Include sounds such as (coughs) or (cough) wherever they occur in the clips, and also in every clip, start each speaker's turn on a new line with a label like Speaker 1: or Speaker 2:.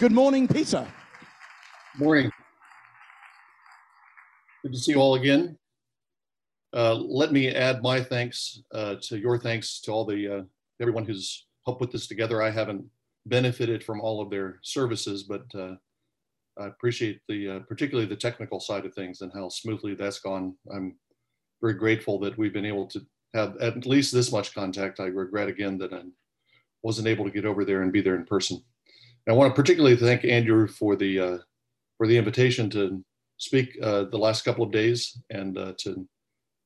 Speaker 1: Good morning, Peter.
Speaker 2: Morning. Good to see you all again. Uh, let me add my thanks uh, to your thanks to all the uh, everyone who's helped put this together. I haven't benefited from all of their services, but uh, I appreciate the uh, particularly the technical side of things and how smoothly that's gone. I'm very grateful that we've been able to have at least this much contact. I regret again that I wasn't able to get over there and be there in person. I want to particularly thank Andrew for the uh, for the invitation to speak uh, the last couple of days and uh, to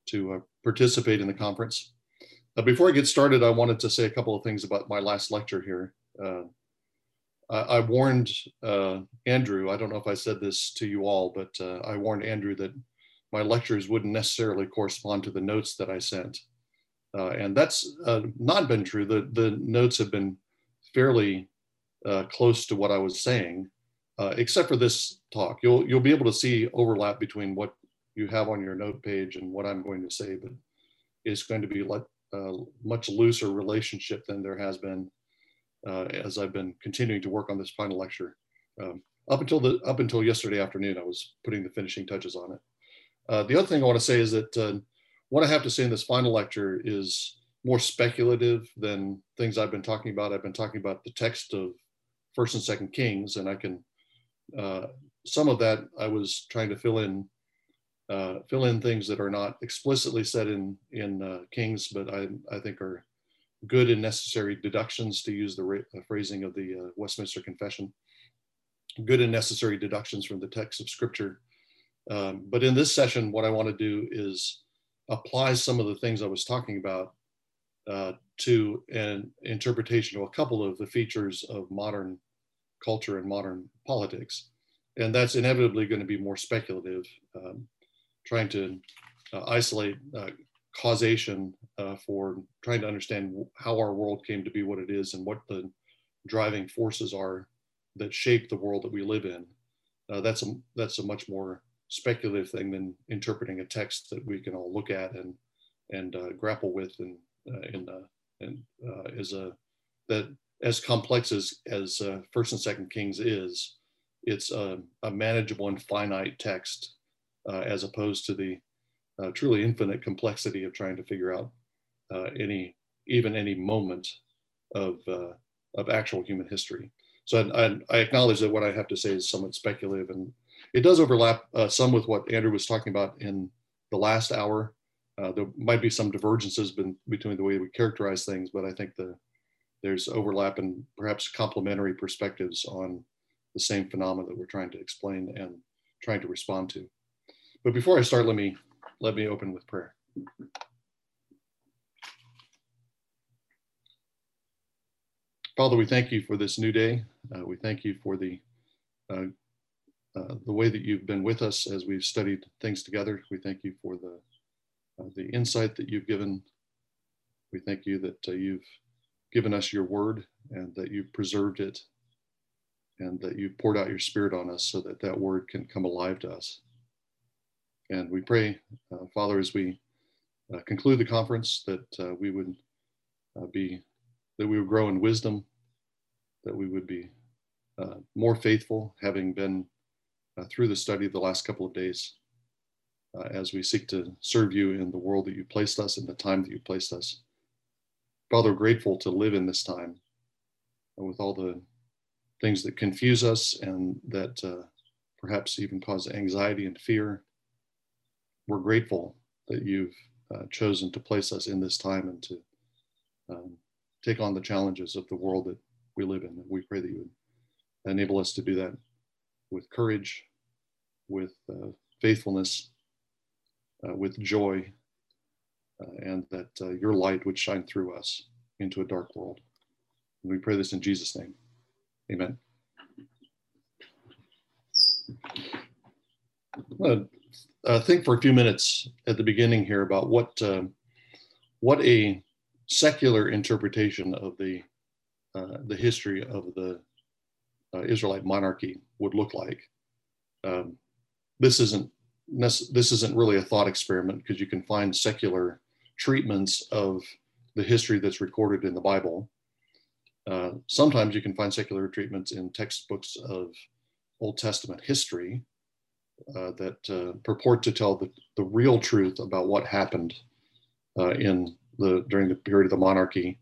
Speaker 2: to uh, participate in the conference. Uh, before I get started, I wanted to say a couple of things about my last lecture here. Uh, I, I, warned Andrew. I don't know if I said this to you all, but I warned Andrew that my lectures wouldn't necessarily correspond to the notes that I sent. And that's not been true. The, the notes have been fairly uh, close to what I was saying, uh, except for this talk. You'll, you'll be able to see overlap between what you have on your note page and what I'm going to say, but it's going to be a uh, much looser relationship than there has been uh, as I've been continuing to work on this final lecture. Um, up until the up until yesterday afternoon, I was putting the finishing touches on it. Uh, the other thing I want to say is that uh, what I have to say in this final lecture is more speculative than things I've been talking about. I've been talking about the text of First and Second Kings, and I can uh, some of that I was trying to fill in uh, fill in things that are not explicitly said in in uh, Kings, but I I think are good and necessary deductions to use the phrasing of the uh, Westminster Confession. Good and necessary deductions from the text of Scripture um, but in this session, what I want to do is apply some of the things I was talking about uh, to an interpretation of a couple of the features of modern culture and modern politics. And that's inevitably going to be more speculative, um, trying to uh, isolate uh, causation uh, for trying to understand how our world came to be what it is and what the driving forces are that shape the world that we live in. Uh, that's a that's a much more speculative thing than interpreting a text that we can all look at and and uh, grapple with and and and is a that as complex as as uh, First and Second Kings is, it's a, a manageable and finite text uh, as opposed to the uh, truly infinite complexity of trying to figure out any even any moment of of actual human history. So I, I, acknowledge that what I have to say is somewhat speculative and it does overlap uh, some with what Andrew was talking about in the last hour. Uh, there might be some divergences between the way we characterize things, but I think the, there's overlap and perhaps complementary perspectives on the same phenomena that we're trying to explain and trying to respond to. But before I start, let me let me open with prayer. Father, we thank you for this new day. Uh, we thank you for the uh, uh, the way that you've been with us as we've studied things together. We thank you for the, uh, the insight that you've given. We thank you that uh, you've given us your word and that you've preserved it and that you've poured out your spirit on us so that that word can come alive to us. And we pray, uh, Father, as we uh, conclude the conference, that we would be, that we would grow in wisdom, that we would be uh, more faithful, having been uh, through the study of the last couple of days uh, as we seek to serve you in the world that you placed us in the time that you placed us. Father, grateful to live in this time with all the things that confuse us and that uh, perhaps even cause anxiety and fear. We're grateful that you've uh, chosen to place us in this time and to um, take on the challenges of the world that we live in. And We pray that you would enable us to do that with courage, with uh, faithfulness, uh, with joy, and that uh, your light would shine through us into a dark world. And we pray this in Jesus' name. Amen. I uh, think for a few minutes at the beginning here about what what a secular interpretation of the uh, the history of the uh, Israelite monarchy would look like. Um, this isn't this isn't really a thought experiment because you can find secular treatments of the history that's recorded in the Bible. Uh, sometimes you can find secular treatments in textbooks of Old Testament history uh, that uh, purport to tell the, the real truth about what happened uh, in the during the period of the monarchy.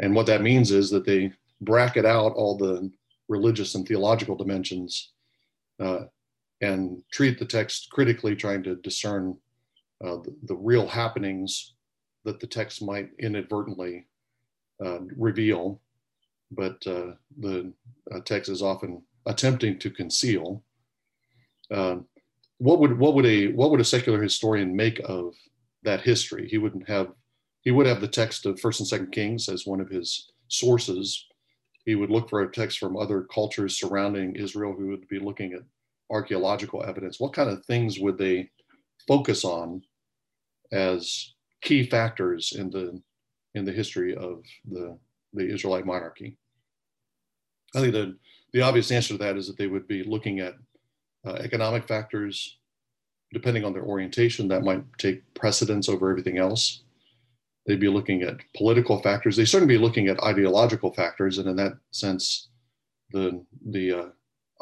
Speaker 2: And what that means is that they bracket out all the religious and theological dimensions uh, and treat the text critically, trying to discern uh, the, the, real happenings that the text might inadvertently uh, reveal, but uh, the uh, text is often attempting to conceal. Uh, what would what would a what would a secular historian make of that history? He wouldn't have he would have the text of First and Second Kings as one of his sources. He would look for a text from other cultures surrounding Israel who would be looking at archaeological evidence. What kind of things would they focus on as key factors in the in the history of the the Israelite monarchy? I think the the obvious answer to that is that they would be looking at uh, economic factors, depending on their orientation, that might take precedence over everything else. They'd be looking at political factors. They certainly be looking at ideological factors, and in that sense, the the uh,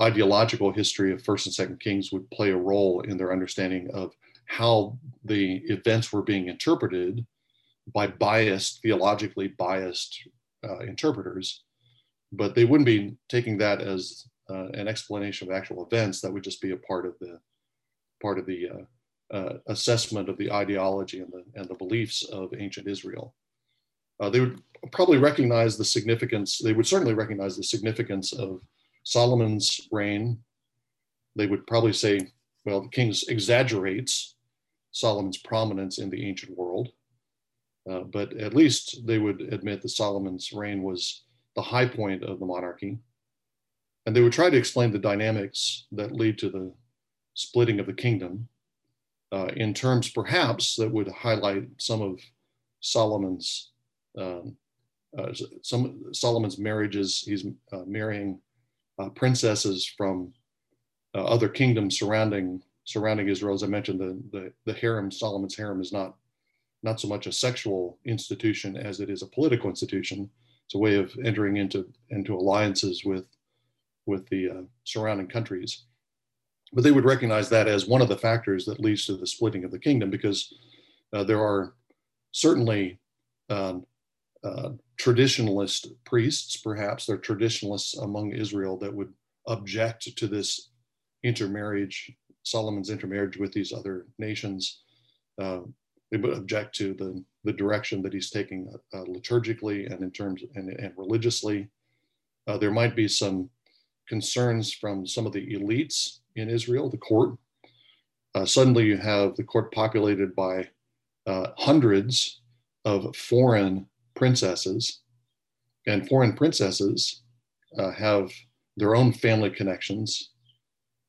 Speaker 2: ideological history of First and Second Kings would play a role in their understanding of how the events were being interpreted by biased, theologically biased uh, interpreters. But they wouldn't be taking that as uh, an explanation of actual events. That would just be a part of the part of the uh, uh, assessment of the ideology and the and the beliefs of ancient Israel. Uh, they would probably recognize the significance. They would certainly recognize the significance of Solomon's reign, they would probably say, well, the king exaggerates Solomon's prominence in the ancient world. Uh, but at least they would admit that Solomon's reign was the high point of the monarchy. And they would try to explain the dynamics that lead to the splitting of the kingdom uh, in terms perhaps that would highlight some of Solomon's um, uh, some Solomon's marriages. He's uh, marrying uh, princesses from uh, other kingdoms surrounding surrounding Israel. As I mentioned, the, the the harem, Solomon's harem, is not not so much a sexual institution as it is a political institution. It's a way of entering into into alliances with with the uh, surrounding countries. But they would recognize that as one of the factors that leads to the splitting of the kingdom, because uh, there are certainly um, uh, traditionalist priests, perhaps they're traditionalists among Israel that would object to this intermarriage, Solomon's intermarriage with these other nations. Uh, they would object to the, the direction that he's taking uh, liturgically and in terms and, and religiously. Uh, there might be some concerns from some of the elites in Israel, the court. Uh, suddenly, you have the court populated by uh, hundreds of foreign princesses, and foreign princesses uh, have their own family connections,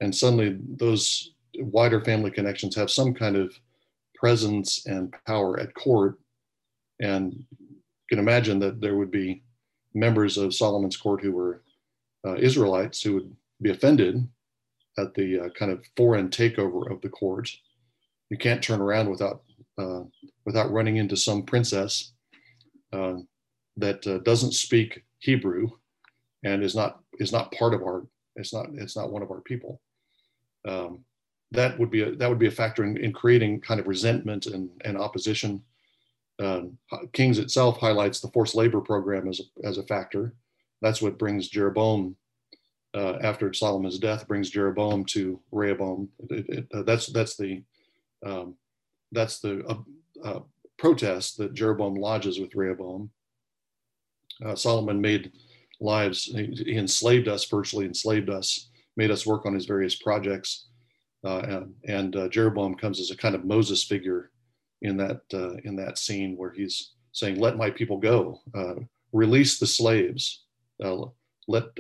Speaker 2: and suddenly those wider family connections have some kind of presence and power at court. And you can imagine that there would be members of Solomon's court who were uh, Israelites who would be offended at the uh, kind of foreign takeover of the court. You can't turn around without uh, without running into some princess uh, that uh, doesn't speak Hebrew and is not is not part of our it's not it's not one of our people. Um, that would be a, that would be a factor in, in creating kind of resentment and, and opposition. Um, Kings itself highlights the forced labor program as a, as a factor. That's what brings Jeroboam uh, after Solomon's death brings Jeroboam to Rehoboam. It, it, uh, that's that's the um, that's the uh, uh protest that Jeroboam lodges with Rehoboam. Uh, Solomon made lives, he, enslaved us, virtually enslaved us, made us work on his various projects. Uh, and, and uh, Jeroboam comes as a kind of Moses figure in that, uh, in that scene where he's saying, let my people go, uh, release the slaves, let,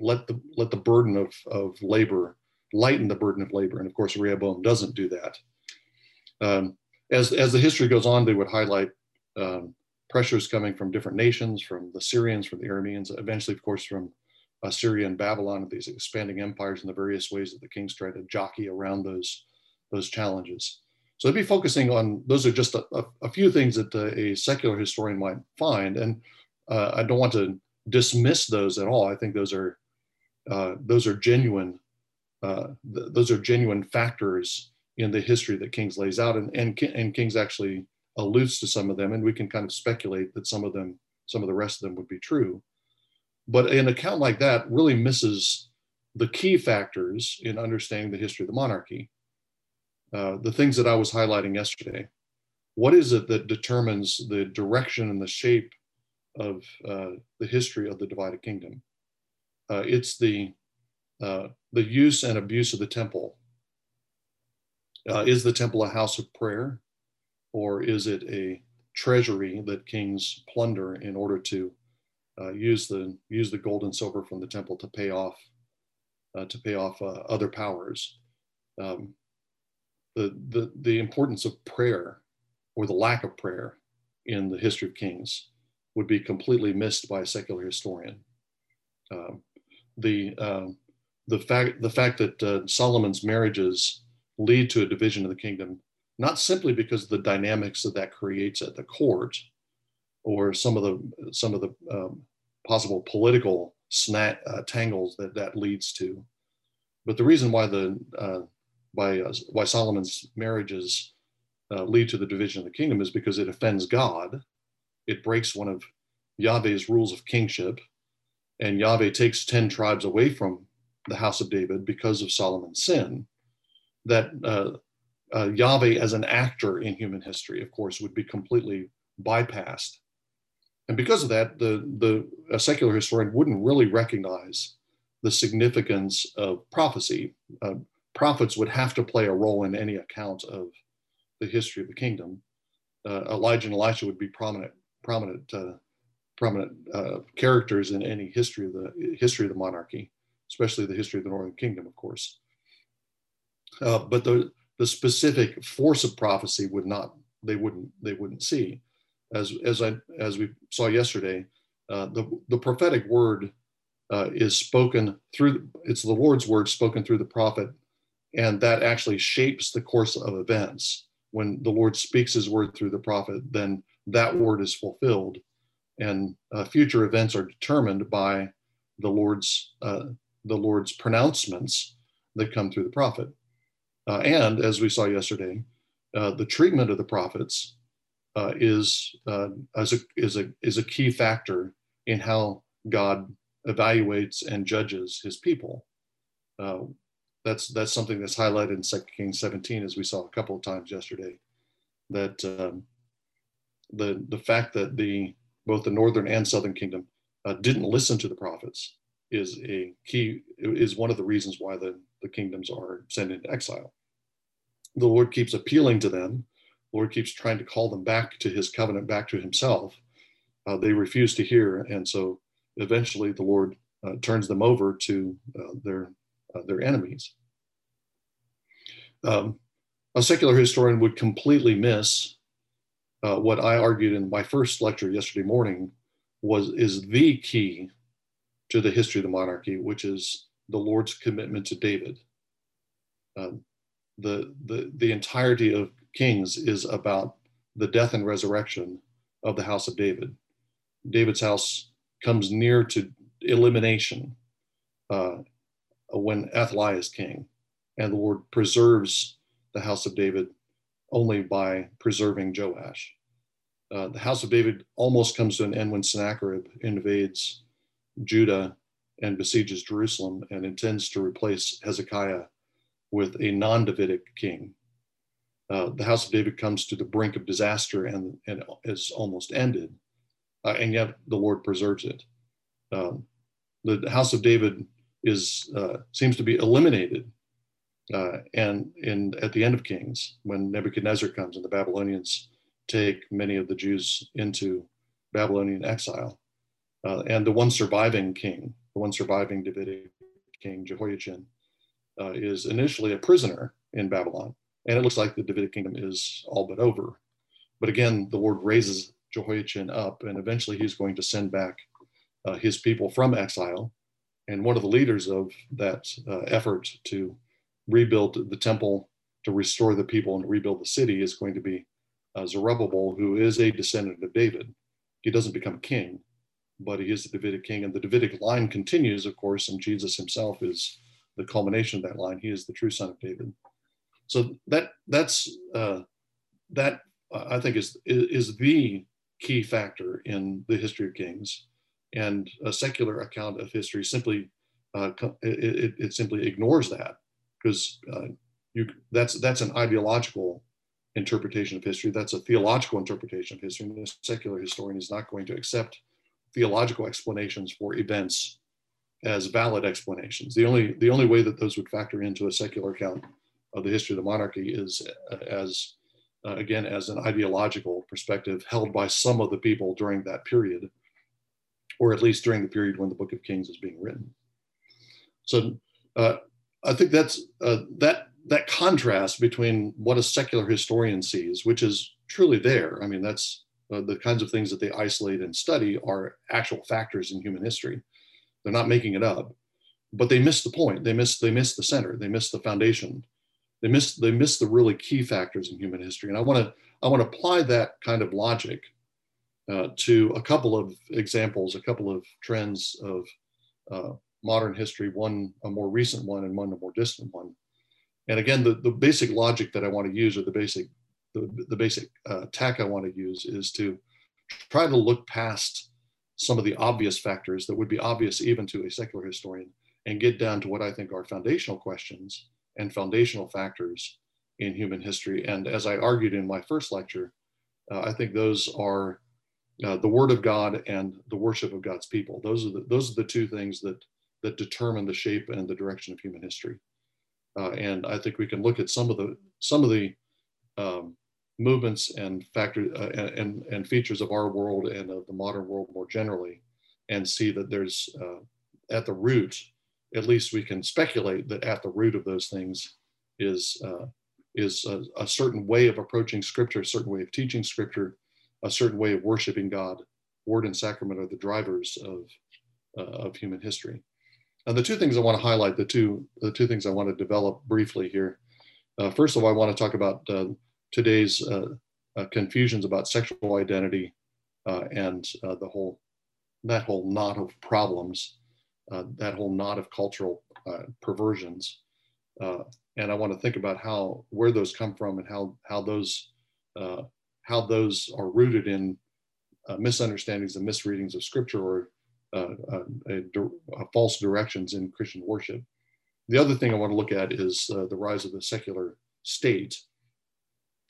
Speaker 2: let, the, let the burden of, of labor, lighten the burden of labor. And of course, Rehoboam doesn't do that. Um, as, as the history goes on, they would highlight um, pressures coming from different nations, from the Syrians, from the Arameans, eventually, of course, from Assyria and Babylon, and these expanding empires and the various ways that the kings try to jockey around those, those challenges. So I'd be focusing on, those are just a, a, a few things that uh, a secular historian might find. And uh, I don't want to dismiss those at all. I think those are uh, those are genuine uh, th- those are genuine factors in the history that Kings lays out, and and and Kings actually alludes to some of them, and we can kind of speculate that some of them, some of the rest of them would be true. But an account like that really misses the key factors in understanding the history of the monarchy. Uh, the things that I was highlighting yesterday. What is it that determines the direction and the shape of uh, the history of the divided kingdom? Uh, it's the uh, the use and abuse of the temple. Uh, is the temple a house of prayer, or is it a treasury that kings plunder in order to uh, use the use the gold and silver from the temple to pay off uh, to pay off uh, other powers. Um, the, the, the importance of prayer or the lack of prayer in the history of kings would be completely missed by a secular historian. Um, the, um, the, fact, the fact that uh, Solomon's marriages lead to a division of the kingdom, not simply because of the dynamics that that creates at the court or some of the, some of the um, possible political snap, uh, tangles that that leads to. But the reason why the uh, why uh, why Solomon's marriages uh, lead to the division of the kingdom is because it offends God. It breaks one of Yahweh's rules of kingship, and Yahweh takes ten tribes away from the house of David because of Solomon's sin. That uh, uh, Yahweh, as an actor in human history, of course, would be completely bypassed and because of that, the, the a secular historian wouldn't really recognize the significance of prophecy. Uh, prophets would have to play a role in any account of the history of the kingdom. Uh, Elijah and Elisha would be prominent, prominent, uh, prominent uh, characters in any history of the history of the monarchy, especially the history of the Northern Kingdom, of course. Uh, but the the specific force of prophecy would not they wouldn't they wouldn't see as as I as we saw yesterday, uh, the the prophetic word uh, is spoken through. It's the Lord's word spoken through the prophet, and that actually shapes the course of events. When the Lord speaks His word through the prophet, then that word is fulfilled, and uh, future events are determined by the Lord's uh, the Lord's pronouncements that come through the prophet. Uh, and as we saw yesterday, uh, the treatment of the prophets uh, is uh, as a, is a is a key factor in how God evaluates and judges His people. Uh, that's that's something that's highlighted in Second Kings 17, as we saw a couple of times yesterday. That um, the the fact that the both the northern and southern kingdom uh, didn't listen to the prophets is a key is one of the reasons why the the kingdoms are sent into exile. The Lord keeps appealing to them Lord keeps trying to call them back to his covenant, back to himself. Uh, they refuse to hear. And so eventually the Lord uh, turns them over to uh, their, uh, their enemies. Um, a secular historian would completely miss uh, what I argued in my first lecture yesterday morning was is the key to the history of the monarchy, which is the Lord's commitment to David. Um, the, the, the entirety of Kings is about the death and resurrection of the house of David. David's house comes near to elimination uh, when Athaliah is king, and the Lord preserves the house of David only by preserving Joash. Uh, the house of David almost comes to an end when Sennacherib invades Judah and besieges Jerusalem and intends to replace Hezekiah with a non Davidic king. Uh, the house of David comes to the brink of disaster and, and is almost ended, uh, and yet the Lord preserves it. Um, the house of David is uh, seems to be eliminated, uh, and in at the end of Kings, when Nebuchadnezzar comes and the Babylonians take many of the Jews into Babylonian exile, uh, and the one surviving king, the one surviving Davidic king Jehoiachin, is initially a prisoner in Babylon and it looks like the Davidic kingdom is all but over. But again, the Lord raises Jehoiachin up, and eventually he's going to send back uh, his people from exile. And one of the leaders of that uh, effort to rebuild the temple, to restore the people, and rebuild the city is going to be uh, Zerubbabel, who is a descendant of David. He doesn't become king, but he is the Davidic king, and the Davidic line continues, of course, and Jesus himself is the culmination of that line. He is the true son of David. So that that's uh, that I think is is the key factor in the history of kings, and a secular account of history simply uh, it, it, simply ignores that because uh, you that's that's an ideological interpretation of history. That's a theological interpretation of history. And a secular historian is not going to accept theological explanations for events as valid explanations. The only the only way that those would factor into a secular account of the history of the monarchy is uh, as uh, again as an ideological perspective held by some of the people during that period, or at least during the period when the Book of Kings is being written. So uh, I think that's uh, that that contrast between what a secular historian sees, which is truly there. I mean, that's uh, the kinds of things that they isolate and study are actual factors in human history. They're not making it up, but they miss the point. They miss they miss the center. They miss the foundation. They miss they miss the really key factors in human history. And I want to I want to apply that kind of logic uh, to a couple of examples, a couple of trends of uh, modern history. One a more recent one, and one a more distant one. And again, the, the basic logic that I want to use, or the basic the, the basic uh, tack I want to use, is to try to look past some of the obvious factors that would be obvious even to a secular historian and get down to what I think are foundational questions and foundational factors in human history. And as I argued in my first lecture, uh, I think those are uh, the Word of God and the worship of God's people. Those are the, those are the two things that that determine the shape and the direction of human history. Uh, and I think we can look at some of the some of the um, movements and factors uh, and, and features of our world and of the modern world more generally, and see that there's uh, at the root, at least we can speculate that at the root of those things is uh, is a, a, certain way of approaching Scripture, a certain way of teaching Scripture, a certain way of worshiping God. Word and sacrament are the drivers of uh, of human history. And the two things I want to highlight, the two the two things I want to develop briefly here. Uh, first of all, I want to talk about uh, today's uh, uh confusions about sexual identity and the whole that whole knot of problems, that whole knot of cultural perversions. and I want to think about how where those come from and how how those how those are rooted in misunderstandings and misreadings of scripture or uh, uh, false directions in Christian worship. The other thing I want to look at is uh, the rise of the secular state.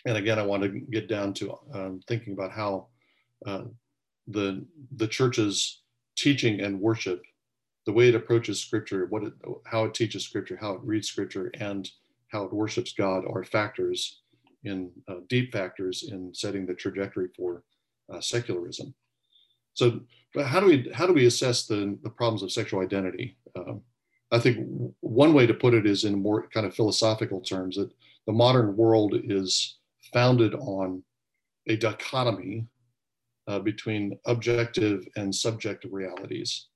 Speaker 2: And again, I want to get down to um, thinking about how uh, the, the church's teaching and worship, the way it approaches scripture, what it, how it teaches scripture, how it reads scripture, and how it worships God are factors in uh, deep factors in setting the trajectory for uh, secularism. So, how do we how do we assess the, the problems of sexual identity? Um, I think one way to put it is in more kind of philosophical terms that the modern world is founded on a dichotomy uh, between objective and subjective realities.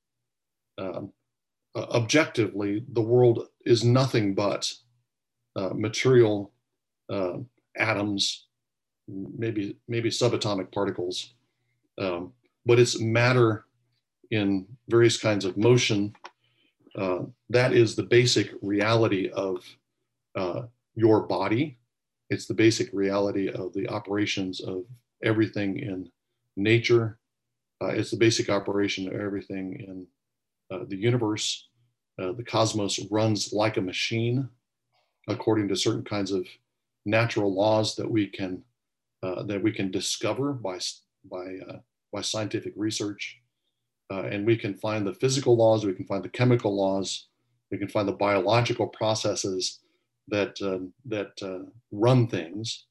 Speaker 2: Um, objectively, the world is nothing but uh, material uh, atoms, maybe maybe subatomic particles. Um, but it's matter in various kinds of motion. Uh, that is the basic reality of uh, your body. It's the basic reality of the operations of everything in nature. Uh, it's the basic operation of everything in uh, the universe. Uh, the cosmos runs like a machine according to certain kinds of natural laws that we can uh, that we can discover by by by scientific research. Uh, and we can find the physical laws, we can find the chemical laws, we can find the biological processes that, uh, that uh, run things.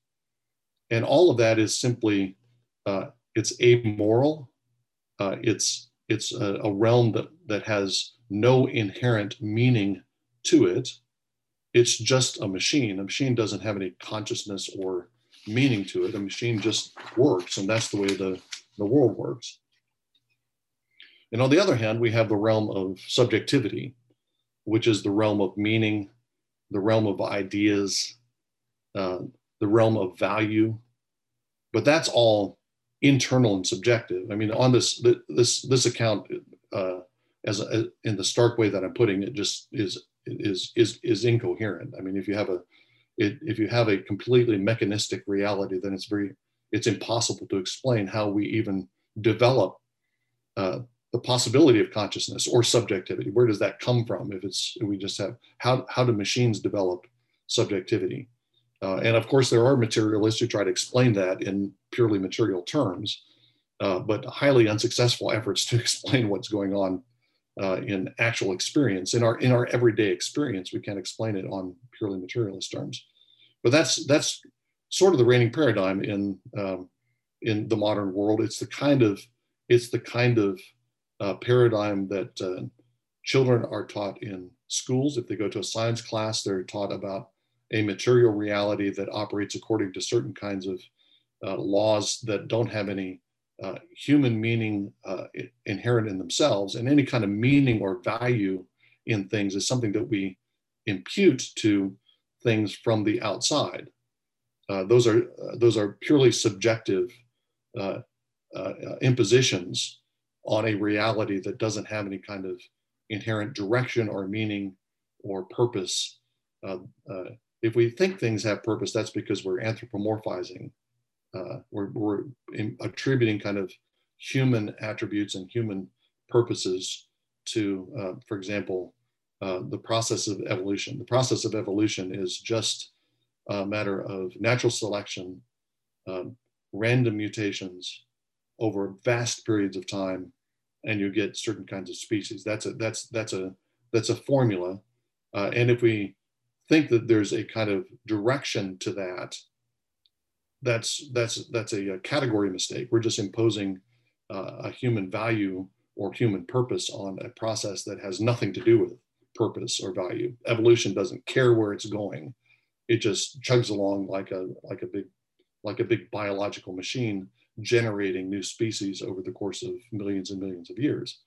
Speaker 2: And all of that is simply, uh, it's amoral. Uh, it's it's a, a realm that, that has no inherent meaning to it. It's just a machine. A machine doesn't have any consciousness or meaning to it. A machine just works, and that's the way the the world works. And on the other hand, we have the realm of subjectivity, which is the realm of meaning, the realm of ideas, uh, the realm of value. But that's all internal and subjective. I mean, on this this this account, uh, as a, in the stark way that I'm putting it, just is is is is incoherent. I mean, if you have a it, if you have a completely mechanistic reality, then it's very it's impossible to explain how we even develop uh, the possibility of consciousness or subjectivity. Where does that come from? If it's if we just have how how do machines develop subjectivity? Uh, and of course, there are materialists who try to explain that in purely material terms, uh, but highly unsuccessful (laughs) efforts to explain what's going on uh, in actual experience. In our in our everyday experience, we can't explain it on purely materialist terms. But that's that's sort of the reigning paradigm in um, in the modern world. It's the kind of it's the kind of uh, paradigm that uh, children are taught in schools. If they go to a science class, they're taught about a material reality that operates according to certain kinds of uh, laws that don't have any uh, human meaning uh, inherent in themselves, and any kind of meaning or value in things is something that we impute to things from the outside. Uh, those are uh, those are purely subjective uh, impositions on a reality that doesn't have any kind of inherent direction or meaning or purpose if we think things have purpose, that's because we're anthropomorphizing. Uh, we're, we're attributing kind of human attributes and human purposes to, uh, for example, uh, the process of evolution. The process of evolution is just a matter of natural selection, um, random mutations over vast periods of time, and you get certain kinds of species. That's a that's that's a that's a formula. Uh, and if we think that there's a kind of direction to that, that's that's that's a, a category mistake. We're just imposing uh, a human value or human purpose on a process that has nothing to do with purpose or value. Evolution doesn't care where it's going; it just chugs along like a like a big like a big biological machine generating new species over the course of millions and millions of years.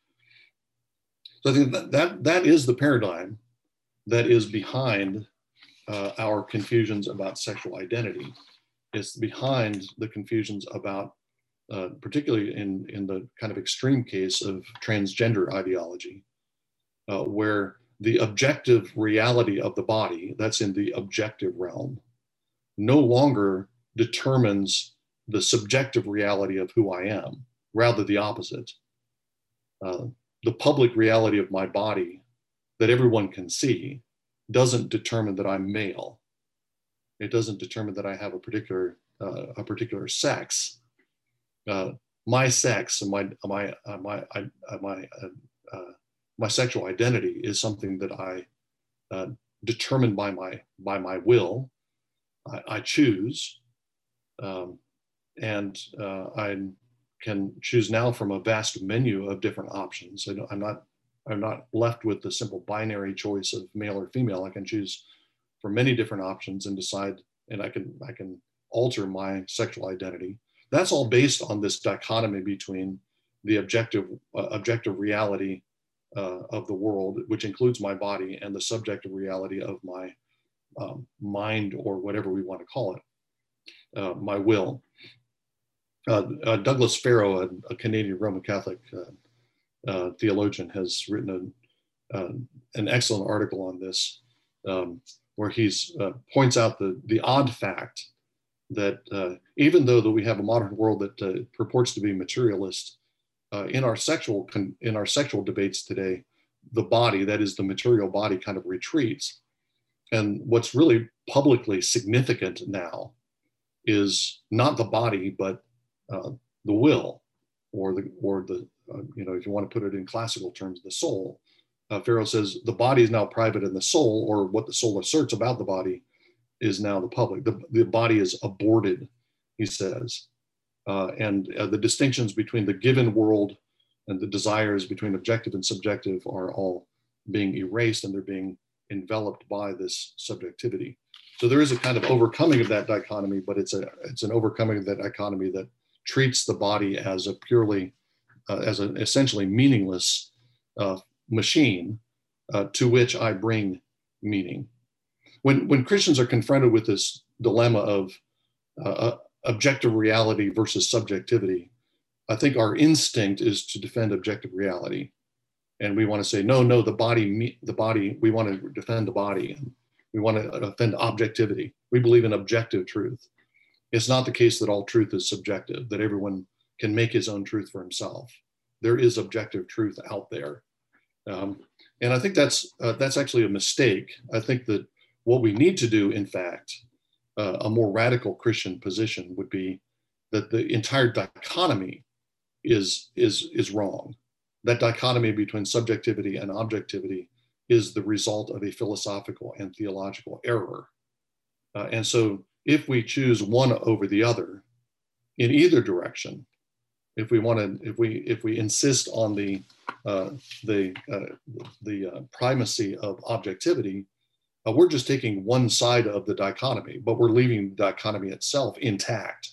Speaker 2: So I think that that, that is the paradigm that is behind uh, our confusions about sexual identity. It's behind the confusions about, uh, particularly in, in the kind of extreme case of transgender ideology, uh, where the objective reality of the body, that's in the objective realm, no longer determines the subjective reality of who I am, rather the opposite. Uh, the public reality of my body that everyone can see doesn't determine that I'm male. It doesn't determine that I have a particular uh, a particular sex. Uh, my sex and my my uh, my uh, my uh, my sexual identity is something that I determine by my by my will. I, I choose, um, and I can choose now from a vast menu of different options. I am not I'm not left with the simple binary choice of male or female. I can choose from many different options and decide, and I can I can alter my sexual identity. That's all based on this dichotomy between the objective uh, objective reality uh, of the world, which includes my body, and the subjective reality of my um, mind or whatever we want to call it, uh, my will. Uh, uh, Douglas Farrow, a, a, Canadian Roman Catholic uh, theologian, has written a, uh, an excellent article on this, um, where he uh, points out the, the odd fact that uh, even though that we have a modern world that uh, purports to be materialist, uh, in our sexual con- in our sexual debates today, the body, that is the material body, kind of retreats. And what's really publicly significant now is not the body, but the will, or the or the uh, you know, if you want to put it in classical terms, the soul. Uh, Farrow says the body is now private and the soul, or what the soul asserts about the body, is now the public. The, the body is aborted, he says. Uh, and uh, the distinctions between the given world and the desires between objective and subjective are all being erased and they're being enveloped by this subjectivity. So there is a kind of overcoming of that dichotomy, but it's a it's an overcoming of that dichotomy that treats the body as a purely as an essentially meaningless uh, machine uh, to which I bring meaning. When, when Christians are confronted with this dilemma of objective reality versus subjectivity, I think our instinct is to defend objective reality. And we want to say, no, no, the body, the body, we want to defend the body. We want to defend objectivity. We believe in objective truth. It's not the case that all truth is subjective, that everyone can make his own truth for himself. There is objective truth out there. Um, and I think that's, uh, that's actually a mistake. I think that what we need to do, in fact, uh, a more radical Christian position would be that the entire dichotomy is, is, is wrong. That dichotomy between subjectivity and objectivity is the result of a philosophical and theological error. Uh, and so if we choose one over the other in either direction, if we want to, if we if we insist on the uh, the uh, the uh, primacy of objectivity, uh, we're just taking one side of the dichotomy, but we're leaving the dichotomy itself intact.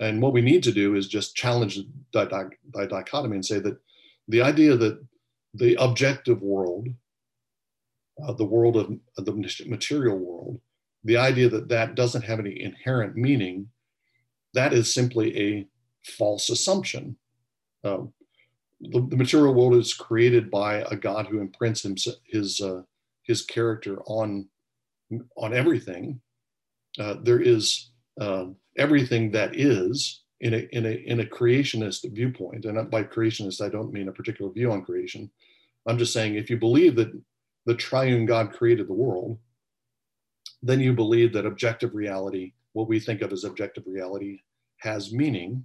Speaker 2: And what we need to do is just challenge the, the dichotomy and say that the idea that the objective world, uh, the world of the material world, the idea that that doesn't have any inherent meaning, that is simply a false assumption. Um, the, the, material world is created by a God who imprints his his, uh, his character on on everything. Uh, there is uh, everything that is in a in a in a creationist viewpoint, and by creationist I don't mean a particular view on creation. I'm just saying if you believe that the triune God created the world, then you believe that objective reality, what we think of as objective reality, has meaning,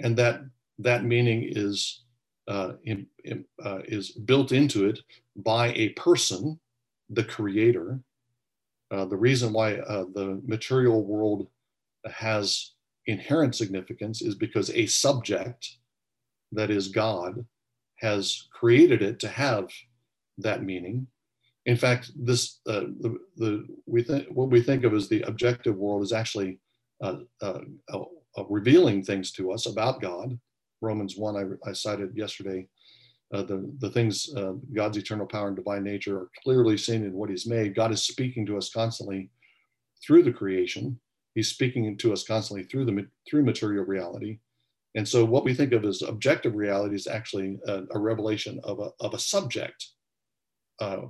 Speaker 2: and that that meaning is uh, in, in, uh, is built into it by a person, the creator. Uh, the reason why uh, the material world has inherent significance is because a subject, that is God, has created it to have that meaning. In fact, this uh, the, the we think what we think of as the objective world is actually uh, revealing things to us about God. Romans 1, I, I cited yesterday, uh, the, the things, uh, God's eternal power and divine nature are clearly seen in what he's made. God is speaking to us constantly through the creation. He's speaking to us constantly through the through material reality. And so what we think of as objective reality is actually a, a revelation of a, of a subject. Uh,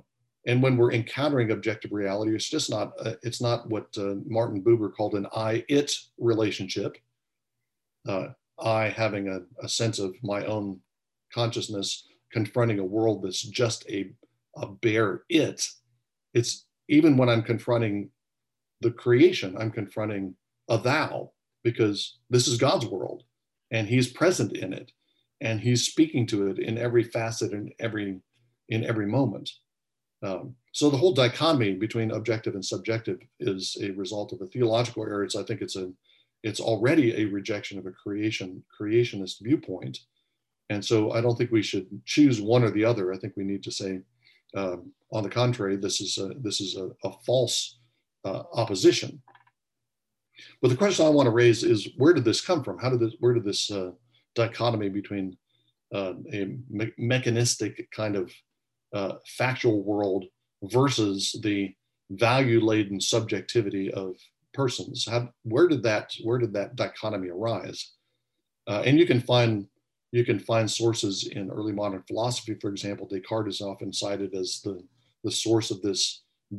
Speaker 2: and when we're encountering objective reality, it's just not, uh, it's not what uh, Martin Buber called an I-it relationship uh, I having a, a, sense of my own consciousness confronting a world that's just a, a bare it. It's even when I'm confronting the creation, I'm confronting a thou because this is God's world and he's present in it and he's speaking to it in every facet and every in every moment. Um, so the whole dichotomy between objective and subjective is a result of a theological error. It's, I think it's a it's already a rejection of a creation creationist viewpoint. And so i don't think we should choose one or the other. I think we need to say um, on the contrary this is a, this is a, a false uh, opposition. But the question i want to raise is where did this come from? How did this where did this uh, dichotomy between uh, a me- mechanistic kind of uh, factual world versus the value laden subjectivity of persons. How, where did that where did that dichotomy arise? Uh, and you can find you can find sources in early modern philosophy. For example, Descartes is often cited as the the source of this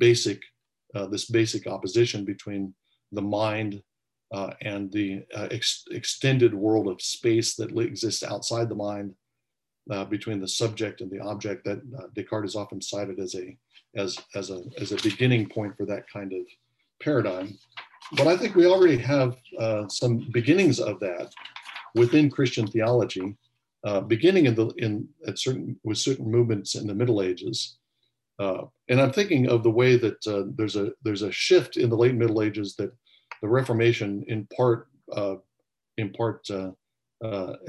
Speaker 2: basic uh, this basic opposition between the mind uh, and the uh, ex- extended world of space that exists outside the mind, uh, between the subject and the object. That uh, Descartes is often cited as a as as a as a beginning point for that kind of paradigm. But I think we already have uh, some beginnings of that within Christian theology, uh, beginning in the in at certain with certain movements in the Middle Ages. Uh, and I'm thinking of the way that uh, there's a there's a shift in the late Middle Ages that the Reformation in part uh, in part uh,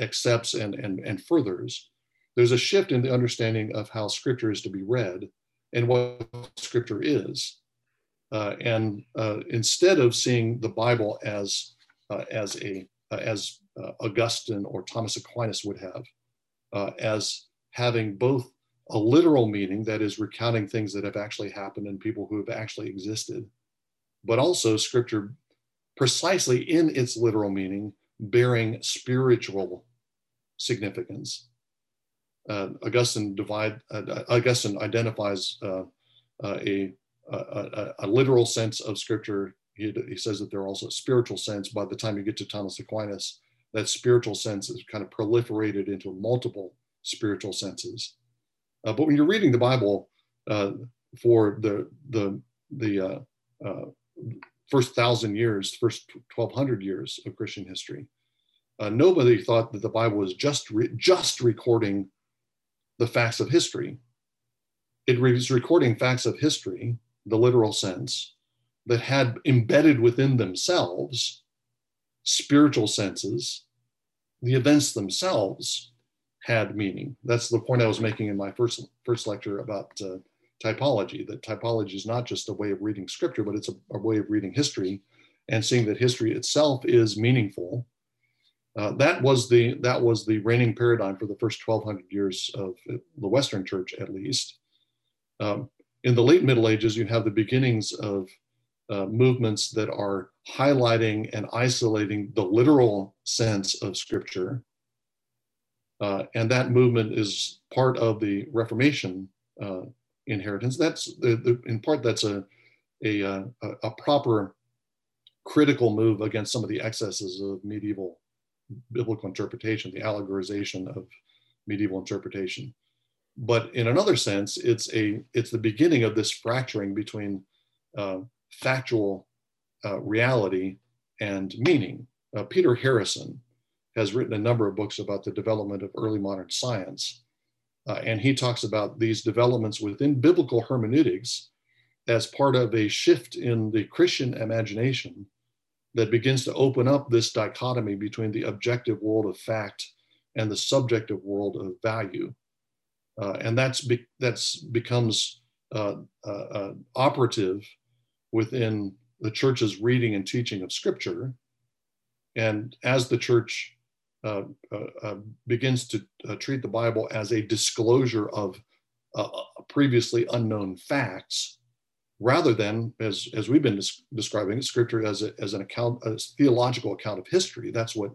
Speaker 2: accepts and and and furthers. There's a shift in the understanding of how Scripture is to be read and what Scripture is. Uh, and uh, instead of seeing the Bible as uh, as a uh, as uh, Augustine or Thomas Aquinas would have, uh, as having both a literal meaning that is recounting things that have actually happened and people who have actually existed, but also Scripture precisely in its literal meaning, bearing spiritual significance. Augustine divide Augustine identifies uh a, a, a, literal sense of scripture. He, he, says that there are also a spiritual sense. By the time you get to Thomas Aquinas, that spiritual sense is kind of proliferated into multiple spiritual senses. Uh, but when you're reading the Bible uh, for the the the first thousand years, first 1200 years of Christian history, uh, nobody thought that the Bible was just re- just recording the facts of history. It was recording facts of history, the literal sense, that had embedded within themselves spiritual senses. The events themselves had meaning. That's the point I was making in my first first lecture about uh, typology. That typology is not just a way of reading scripture, but it's a, a way of reading history and seeing that history itself is meaningful uh, that was the that was the reigning paradigm for the first 1200 years of the Western Church, at least. Um, in the late Middle Ages, you have the beginnings of uh, movements that are highlighting and isolating the literal sense of Scripture, uh, and that movement is part of the Reformation uh, inheritance. That's the, the, in part that's a a, uh, a a proper critical move against some of the excesses of medieval biblical interpretation, the allegorization of medieval interpretation. But in another sense, it's a it's the beginning of this fracturing between uh, factual uh, reality and meaning. Uh, Peter Harrison has written a number of books about the development of early modern science, uh, and he talks about these developments within biblical hermeneutics as part of a shift in the Christian imagination that begins to open up this dichotomy between the objective world of fact and the subjective world of value. Uh, and that's be, that's becomes uh, uh, uh operative within the church's reading and teaching of scripture. And as the church uh, uh, begins to treat the Bible as a disclosure of previously unknown facts, rather than as as we've been des- describing scripture as a, as an account a theological account of history that's what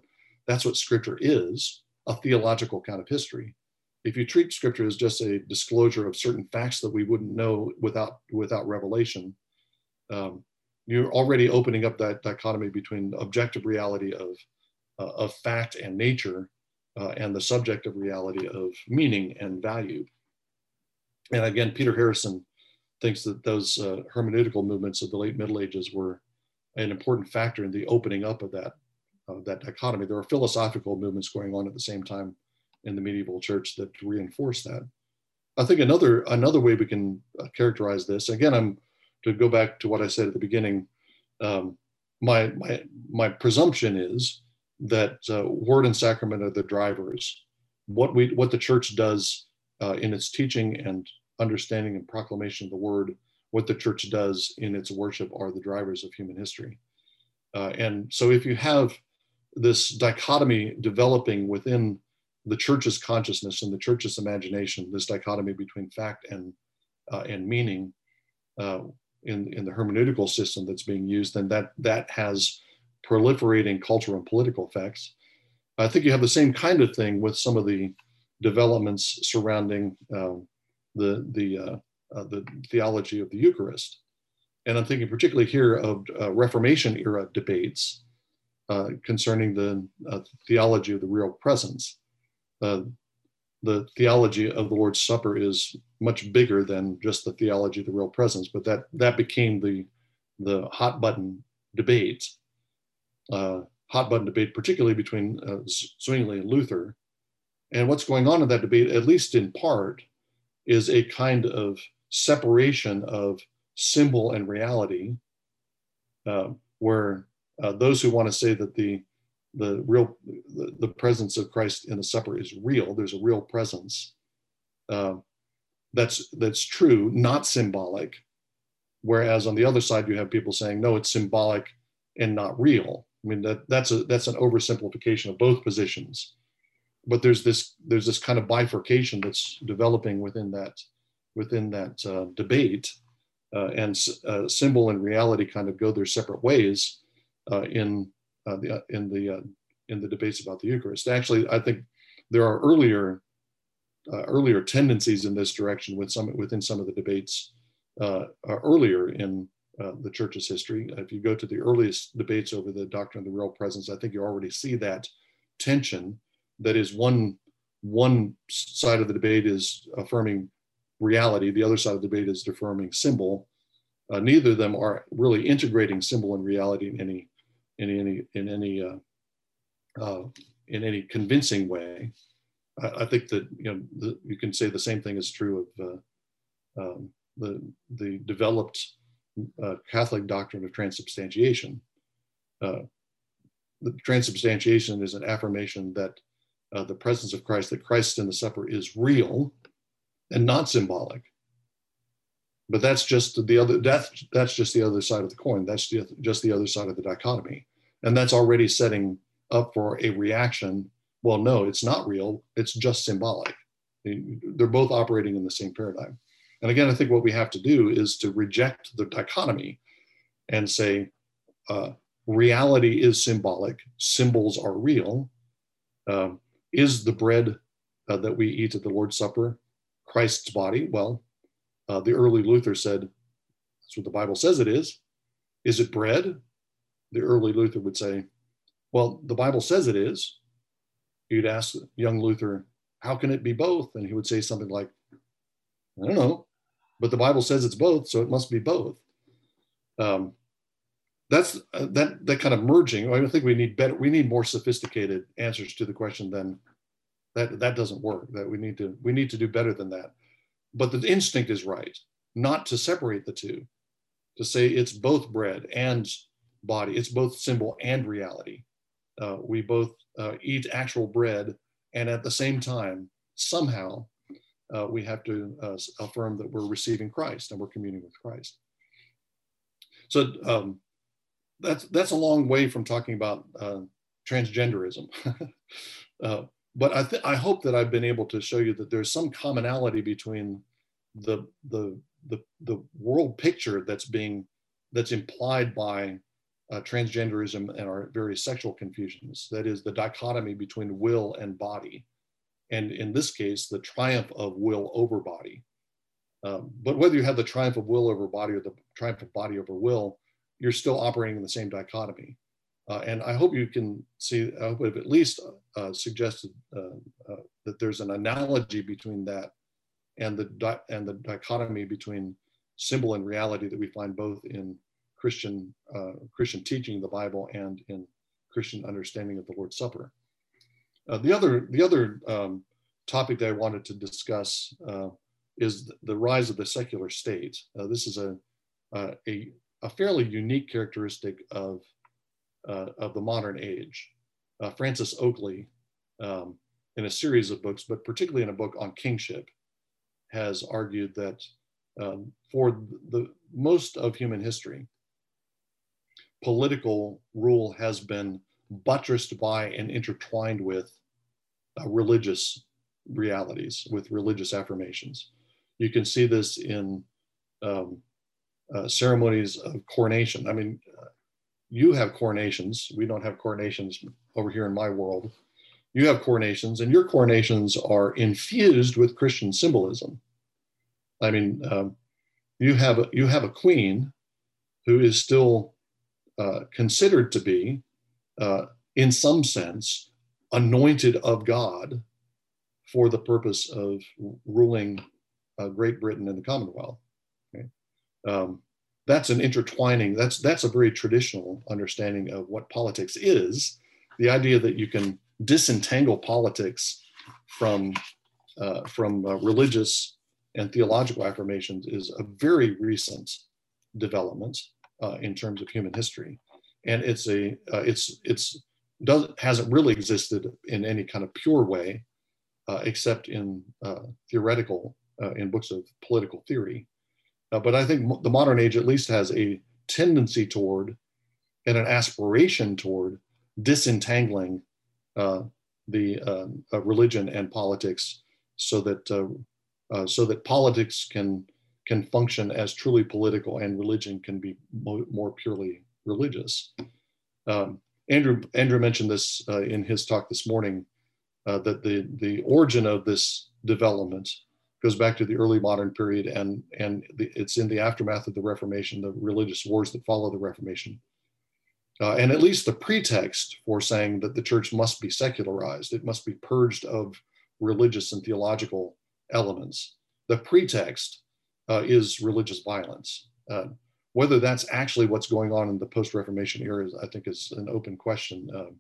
Speaker 2: that's what scripture is a theological account of history if you treat scripture as just a disclosure of certain facts that we wouldn't know without without revelation um, you're already opening up that dichotomy between objective reality of uh, of fact and nature uh, and the subjective reality of meaning and value and again peter harrison thinks that those uh, hermeneutical movements of the late Middle Ages were an important factor in the opening up of that uh, that dichotomy. There were philosophical movements going on at the same time in the medieval church that reinforce that. I think another another way we can uh, characterize this again, I'm to go back to what I said at the beginning. Um, my my my presumption is that uh, word and sacrament are the drivers. What we what the church does uh, in its teaching and understanding and proclamation of the word, what the church does in its worship are the drivers of human history. Uh, and so if you have this dichotomy developing within the church's consciousness and the church's imagination, this dichotomy between fact and, uh, and meaning uh, in, in the hermeneutical system that's being used, then that, that has proliferating cultural and political effects. I think you have the same kind of thing with some of the developments surrounding um, the the uh, uh, the theology of the Eucharist, and I'm thinking particularly here of uh, Reformation era debates uh, concerning the uh, theology of the real presence. Uh, the theology of the Lord's Supper is much bigger than just the theology of the real presence, but that that became the the hot button debate, uh, hot button debate, particularly between Zwingli and Luther. And what's going on in that debate, at least in part, is a kind of separation of symbol and reality, uh, where uh, those who want to say that the the real the, the, presence of Christ in the supper is real. There's a real presence. Uh, that's that's true, not symbolic. Whereas on the other side, you have people saying no, it's symbolic and not real. I mean that that's a that's an oversimplification of both positions but there's this there's this kind of bifurcation that's developing within that within that uh, debate, uh, and uh, symbol and reality kind of go their separate ways. uh, in uh, the in the in the debates about the Eucharist. Actually, I think there are earlier earlier tendencies in this direction with some within some of the debates earlier in uh, the church's history. If you go to the earliest debates over the doctrine of the real presence, I think you already see that tension. That is one one side of the debate is affirming reality, the other side of the debate is affirming symbol. Uh, neither of them are really integrating symbol and reality in any in any in any uh, uh, in any convincing way. I, I think that you know the, you can say the same thing is true of uh, um, the the developed uh, Catholic doctrine of transubstantiation. Uh, the transubstantiation is an affirmation that the presence of Christ, that Christ in the supper is real and not symbolic. But that's just the other that's that's just the other side of the coin. That's just the other side of the dichotomy. And that's already setting up for a reaction. Well, no, it's not real. It's just symbolic. They're both operating in the same paradigm. And again, I think what we have to do is to reject the dichotomy and say uh, reality is symbolic, symbols are real. Um, is the bread uh, that we eat at the Lord's Supper Christ's body? Well, uh, the early Luther said, that's what the Bible says it is. Is it bread? The early Luther would say, well, the Bible says it is. You'd ask young Luther, how can it be both? And he would say something like, I don't know, but the Bible says it's both, so it must be both. Um, that's uh, that that kind of merging. I think we need better. We need more sophisticated answers to the question than that. That doesn't work. That we need to we need to do better than that. But the instinct is right, not to separate the two, to say it's both bread and body. It's both symbol and reality. Uh, we both uh, eat actual bread, and at the same time, somehow, uh, we have to uh, affirm that we're receiving Christ and we're communing with Christ. So um, that's that's a long way from talking about uh, transgenderism. (laughs) but I, th- I hope that I've been able to show you that there's some commonality between the, the, the, the world picture that's being, that's implied by uh, transgenderism and our various sexual confusions. That is the dichotomy between will and body. And in this case, the triumph of will over body. Um, but whether you have the triumph of will over body or the triumph of body over will, you're still operating in the same dichotomy. Uh, and I hope you can see, I hope I've at least uh, suggested uh, uh, that there's an analogy between that and the, and the dichotomy between symbol and reality that we find both in Christian, uh, Christian teaching the Bible and in Christian understanding of the Lord's Supper. Uh, the other, the other um, topic that I wanted to discuss is the rise of the secular state. this is a, a, a fairly unique characteristic of, uh, of the modern age. Uh, Francis Oakley, um, in a series of books, but particularly in a book on kingship, has argued that um, for the most of human history, political rule has been buttressed by and intertwined with uh, religious realities, with religious affirmations. You can see this in um, uh, ceremonies of coronation. I mean, you have coronations. We don't have coronations over here in my world. You have coronations, and your coronations are infused with Christian symbolism. I mean, um, you have you have a queen who is still uh, considered to be, uh, in some sense, anointed of God for the purpose of ruling uh, Great Britain and the Commonwealth. Um, that's an intertwining, that's, that's a very traditional understanding of what politics is. The idea that you can disentangle politics from, uh, from uh, religious and theological affirmations is a very recent development uh, in terms of human history. And it's a, uh, it's, it's, does, hasn't really existed in any kind of pure way, uh, except in uh, theoretical, in books of political theory. Uh, but I think the modern age at least has a tendency toward and an aspiration toward disentangling uh, the um, uh, religion and politics so that uh, uh, so that politics can can function as truly political and religion can be mo- more purely religious. Um, Andrew Andrew mentioned this uh, in his talk this morning that the the origin of this development goes back to the early modern period and and the, it's in the aftermath of the Reformation, the religious wars that follow the Reformation. Uh, and at least the pretext for saying that the church must be secularized, it must be purged of religious and theological elements. The pretext uh, is religious violence. Uh, whether that's actually what's going on in the post-Reformation era, I think, is an open question. Uh,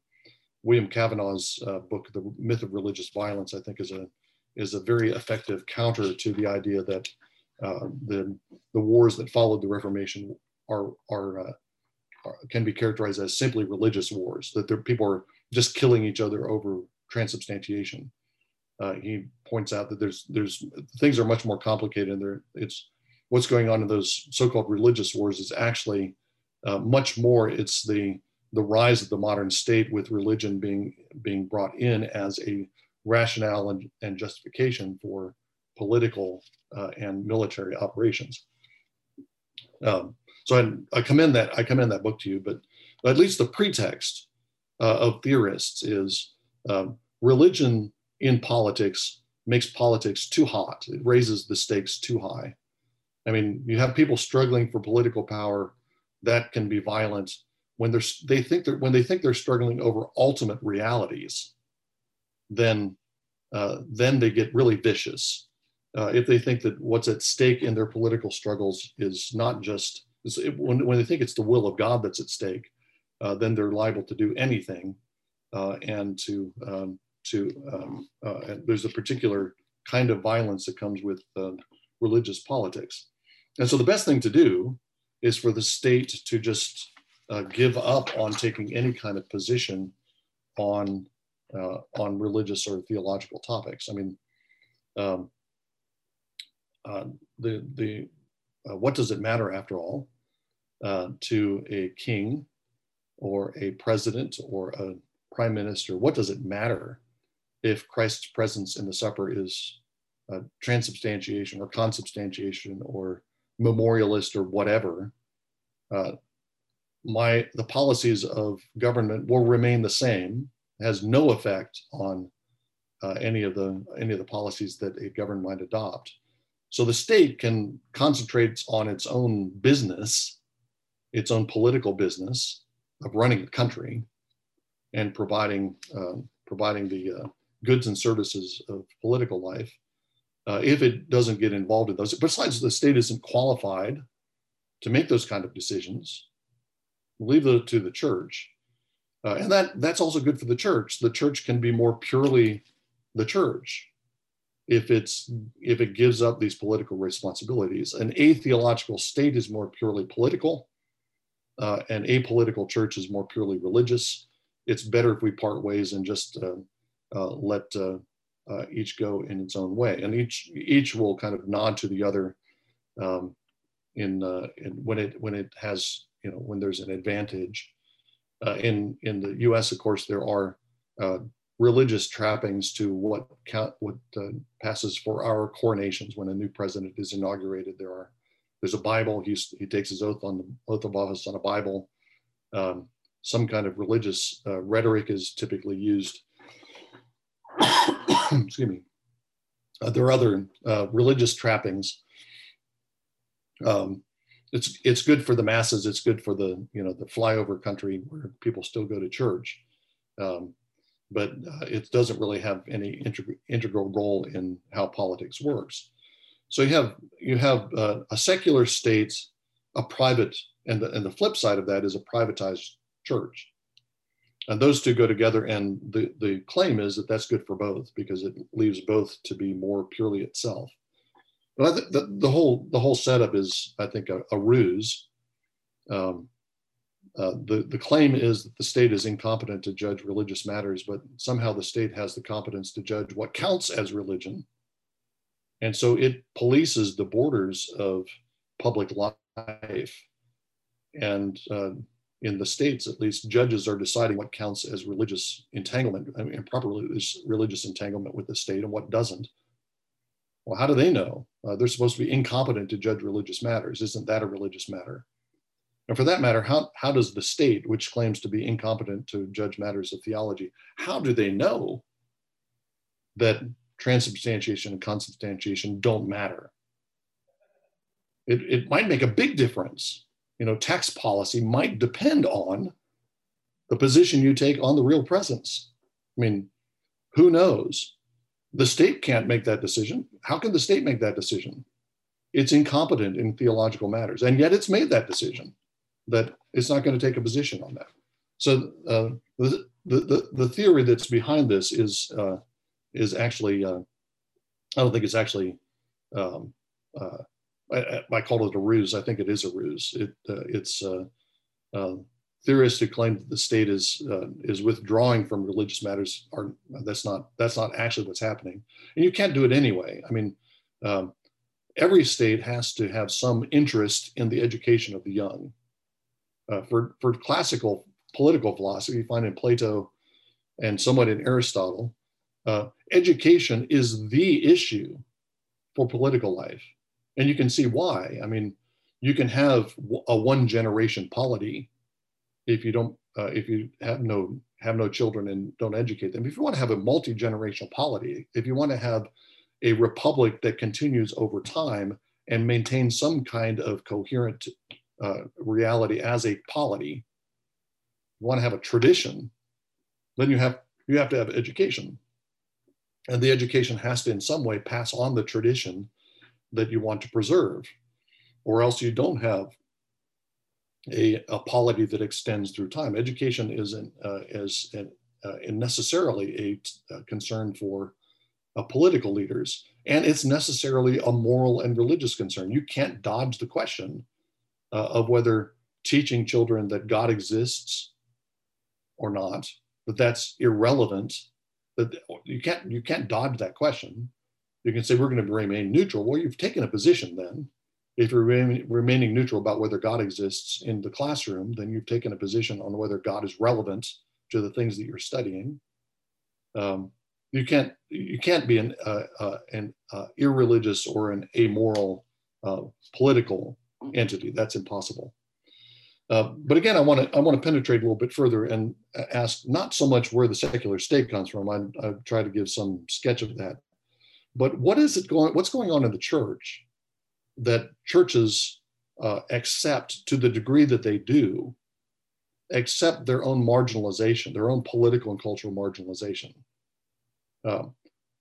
Speaker 2: William Cavanaugh's uh, book, "The Myth of Religious Violence," I think, is a is a very effective counter to the idea that uh, the the wars that followed the Reformation are are, uh, are can be characterized as simply religious wars. That people are just killing each other over transubstantiation. Uh, he points out that there's there's things are much more complicated. And there it's what's going on in those so-called religious wars is actually uh, much more. It's the the rise of the modern state with religion being being brought in as a rationale and, and justification for political uh, and military operations. Um, so I, I, commend that I commend that book to you, but at least the pretext uh, of theorists is um, religion in politics makes politics too hot. It raises the stakes too high. I mean, you have people struggling for political power that can be violent when they're they think they're when they think they're struggling over ultimate realities then uh, then they get really vicious. Uh, if they think that what's at stake in their political struggles is not just it, when, when they think it's the will of God that's at stake, uh, then they're liable to do anything uh, and to um, to um, uh, there's a particular kind of violence that comes with uh, religious politics. And so the best thing to do is for the state to just give up on taking any kind of position on uh, on religious or theological topics. I mean, um, uh, the the uh, what does it matter after all uh, to a king or a president or a prime minister? What does it matter if Christ's presence in the supper is uh, transubstantiation or consubstantiation or memorialist or whatever? Uh, my the policies of government will remain the same has no effect on uh, any of the any of the policies that a government might adopt. So the state can concentrate on its own business, its own political business of running the country, and providing uh, providing the uh, goods and services of political life. Uh, if it doesn't get involved in those, besides the state isn't qualified to make those kind of decisions, leave it to the church uh, and that that's also good for the church. The church can be more purely the church if it's if it gives up these political responsibilities. An atheological state is more purely political. Uh, an apolitical church is more purely religious. It's better if we part ways and just uh, uh, let uh, uh, each go in its own way, and each each will kind of nod to the other um, in, in when it when it has you know when there's an advantage uh, in in the U.S., of course, there are uh, religious trappings to what count, what uh, passes for our coronations when a new president is inaugurated. There are there's a Bible. He's, he takes his oath on the oath of office on a Bible. Um, some kind of religious uh, rhetoric is typically used. (coughs) Excuse me. Uh, there are other uh, religious trappings. Um, it's it's good for the masses. It's good for the you know the flyover country where people still go to church, um, but uh, it doesn't really have any integ- integral role in how politics works. So you have you have uh, a secular state, a private, and the, and the flip side of that is a privatized church. And those two go together, and the, the claim is that that's good for both because it leaves both to be more purely itself. But think the, the whole the whole setup is, I think, a, a ruse. Um, uh, the the claim is that the state is incompetent to judge religious matters, but somehow the state has the competence to judge what counts as religion, and so it polices the borders of public life. And uh, in the states, at least, judges are deciding what counts as religious entanglement, I mean, proper religious entanglement with the state, and what doesn't. Well, how do they know? Uh, they're supposed to be incompetent to judge religious matters. Isn't that a religious matter? And for that matter, how, how does the state, which claims to be incompetent to judge matters of theology, how do they know that transubstantiation and consubstantiation don't matter? It, it might make a big difference. You know, tax policy might depend on the position you take on the real presence. I mean, who knows? The state can't make that decision. How can the state make that decision? It's incompetent in theological matters, and yet it's made that decision that it's not going to take a position on that. So uh, the, the, the theory that's behind this is uh, is actually uh, I don't think it's actually um, uh, I, I, call it a ruse. I think it is a ruse. It uh, it's uh, theorists who claim that the state is is withdrawing from religious matters are that's not that's not actually what's happening, and you can't do it anyway. I mean. Um, every state has to have some interest in the education of the young uh, for, for classical political philosophy, you find in Plato and somewhat in Aristotle, uh, education is the issue for political life. And you can see why. I mean, you can have a one generation polity if you don't, uh, if you have no have no children and don't educate them. If you want to have a multi generational polity, if you want to have a republic that continues over time and maintains some kind of coherent uh, reality as a polity, you want to have a tradition, then you have you have to have education, and the education has to in some way pass on the tradition that you want to preserve, or else you don't have a, a polity that extends through time. Education isn't uh, is an, uh, necessarily a, a, concern for uh, political leaders, and it's necessarily a moral and religious concern. You can't dodge the question uh, of whether teaching children that God exists or not, that that's irrelevant. That you can't you can't dodge that question. You can say we're going to remain neutral. Well, you've taken a position then. If you're remaining neutral about whether God exists in the classroom, then you've taken a position on whether God is relevant to the things that you're studying. Um, you can't you can't be an uh, uh, an uh, irreligious or an amoral uh, political entity. That's impossible. Uh, but again, I want to I want to penetrate a little bit further and ask not so much where the secular state comes from. I, I try to give some sketch of that, but what is it going? What's going on in the church that churches uh, accept to the degree that they do, accept their own marginalization, their own political and cultural marginalization? Uh,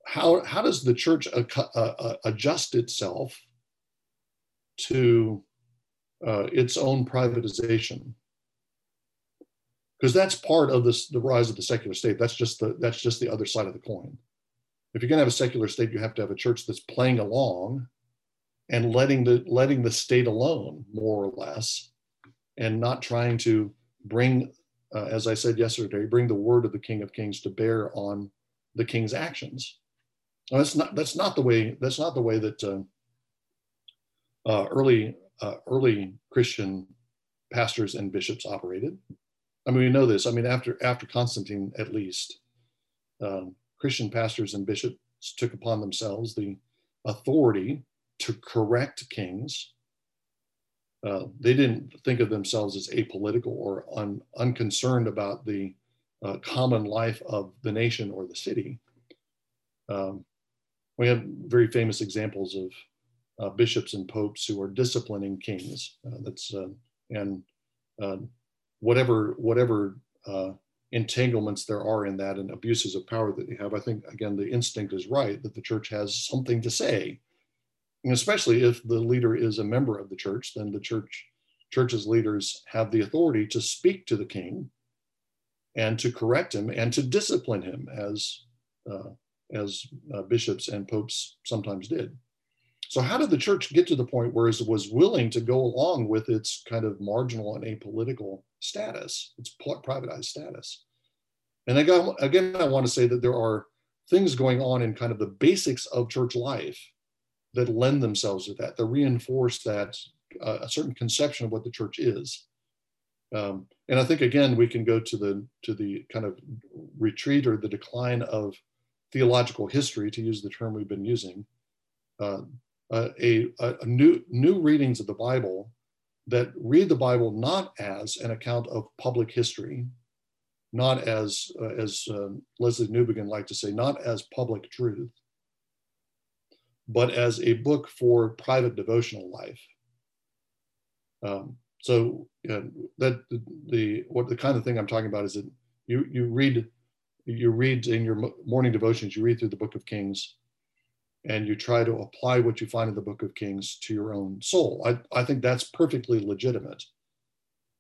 Speaker 2: how how does the church uh, uh, adjust itself to uh, its own privatization? Because that's part of this the rise of the secular state. That's just the that's just the other side of the coin. If you're going to have a secular state you have to have a church that's playing along and letting the letting the state alone more or less and not trying to bring uh, as i said yesterday bring the word of the king of kings to bear on the king's actions now, that's not that's not the way that's not the way that uh, uh, early uh, early Christian pastors and bishops operated. I mean, we know this. I mean, after after Constantine, at least, um, Christian pastors and bishops took upon themselves the authority to correct kings. Uh, they didn't think of themselves as apolitical or un, unconcerned about the uh, common life of the nation or the city. Um, we have very famous examples of uh, bishops and popes who are disciplining kings. Uh, that's uh, and uh, whatever whatever entanglements there are in that and abuses of power that you have. I think again the instinct is right that the church has something to say, especially if the leader is a member of the church, then the church church's leaders have the authority to speak to the king and to correct him and to discipline him as uh, as bishops and popes sometimes did. So how did the church get to the point where it was willing to go along with its kind of marginal and apolitical status, its privatized status? And again, again, I want to say that there are things going on in kind of the basics of church life that lend themselves to that, that reinforce that uh, a certain conception of what the church is. Um, and I think again we can go to the to the kind of retreat or the decline of theological history, to use the term we've been using, uh, uh, a, a, new new readings of the Bible that read the Bible not as an account of public history, not as, uh, as uh, Lesslie Newbigin liked to say, not as public truth, but as a book for private devotional life. Um, so uh, that the, the, what the kind of thing I'm talking about is that you you read you read in your morning devotions you read through the Book of Kings, and you try to apply what you find in the Book of Kings to your own soul. I, I think that's perfectly legitimate.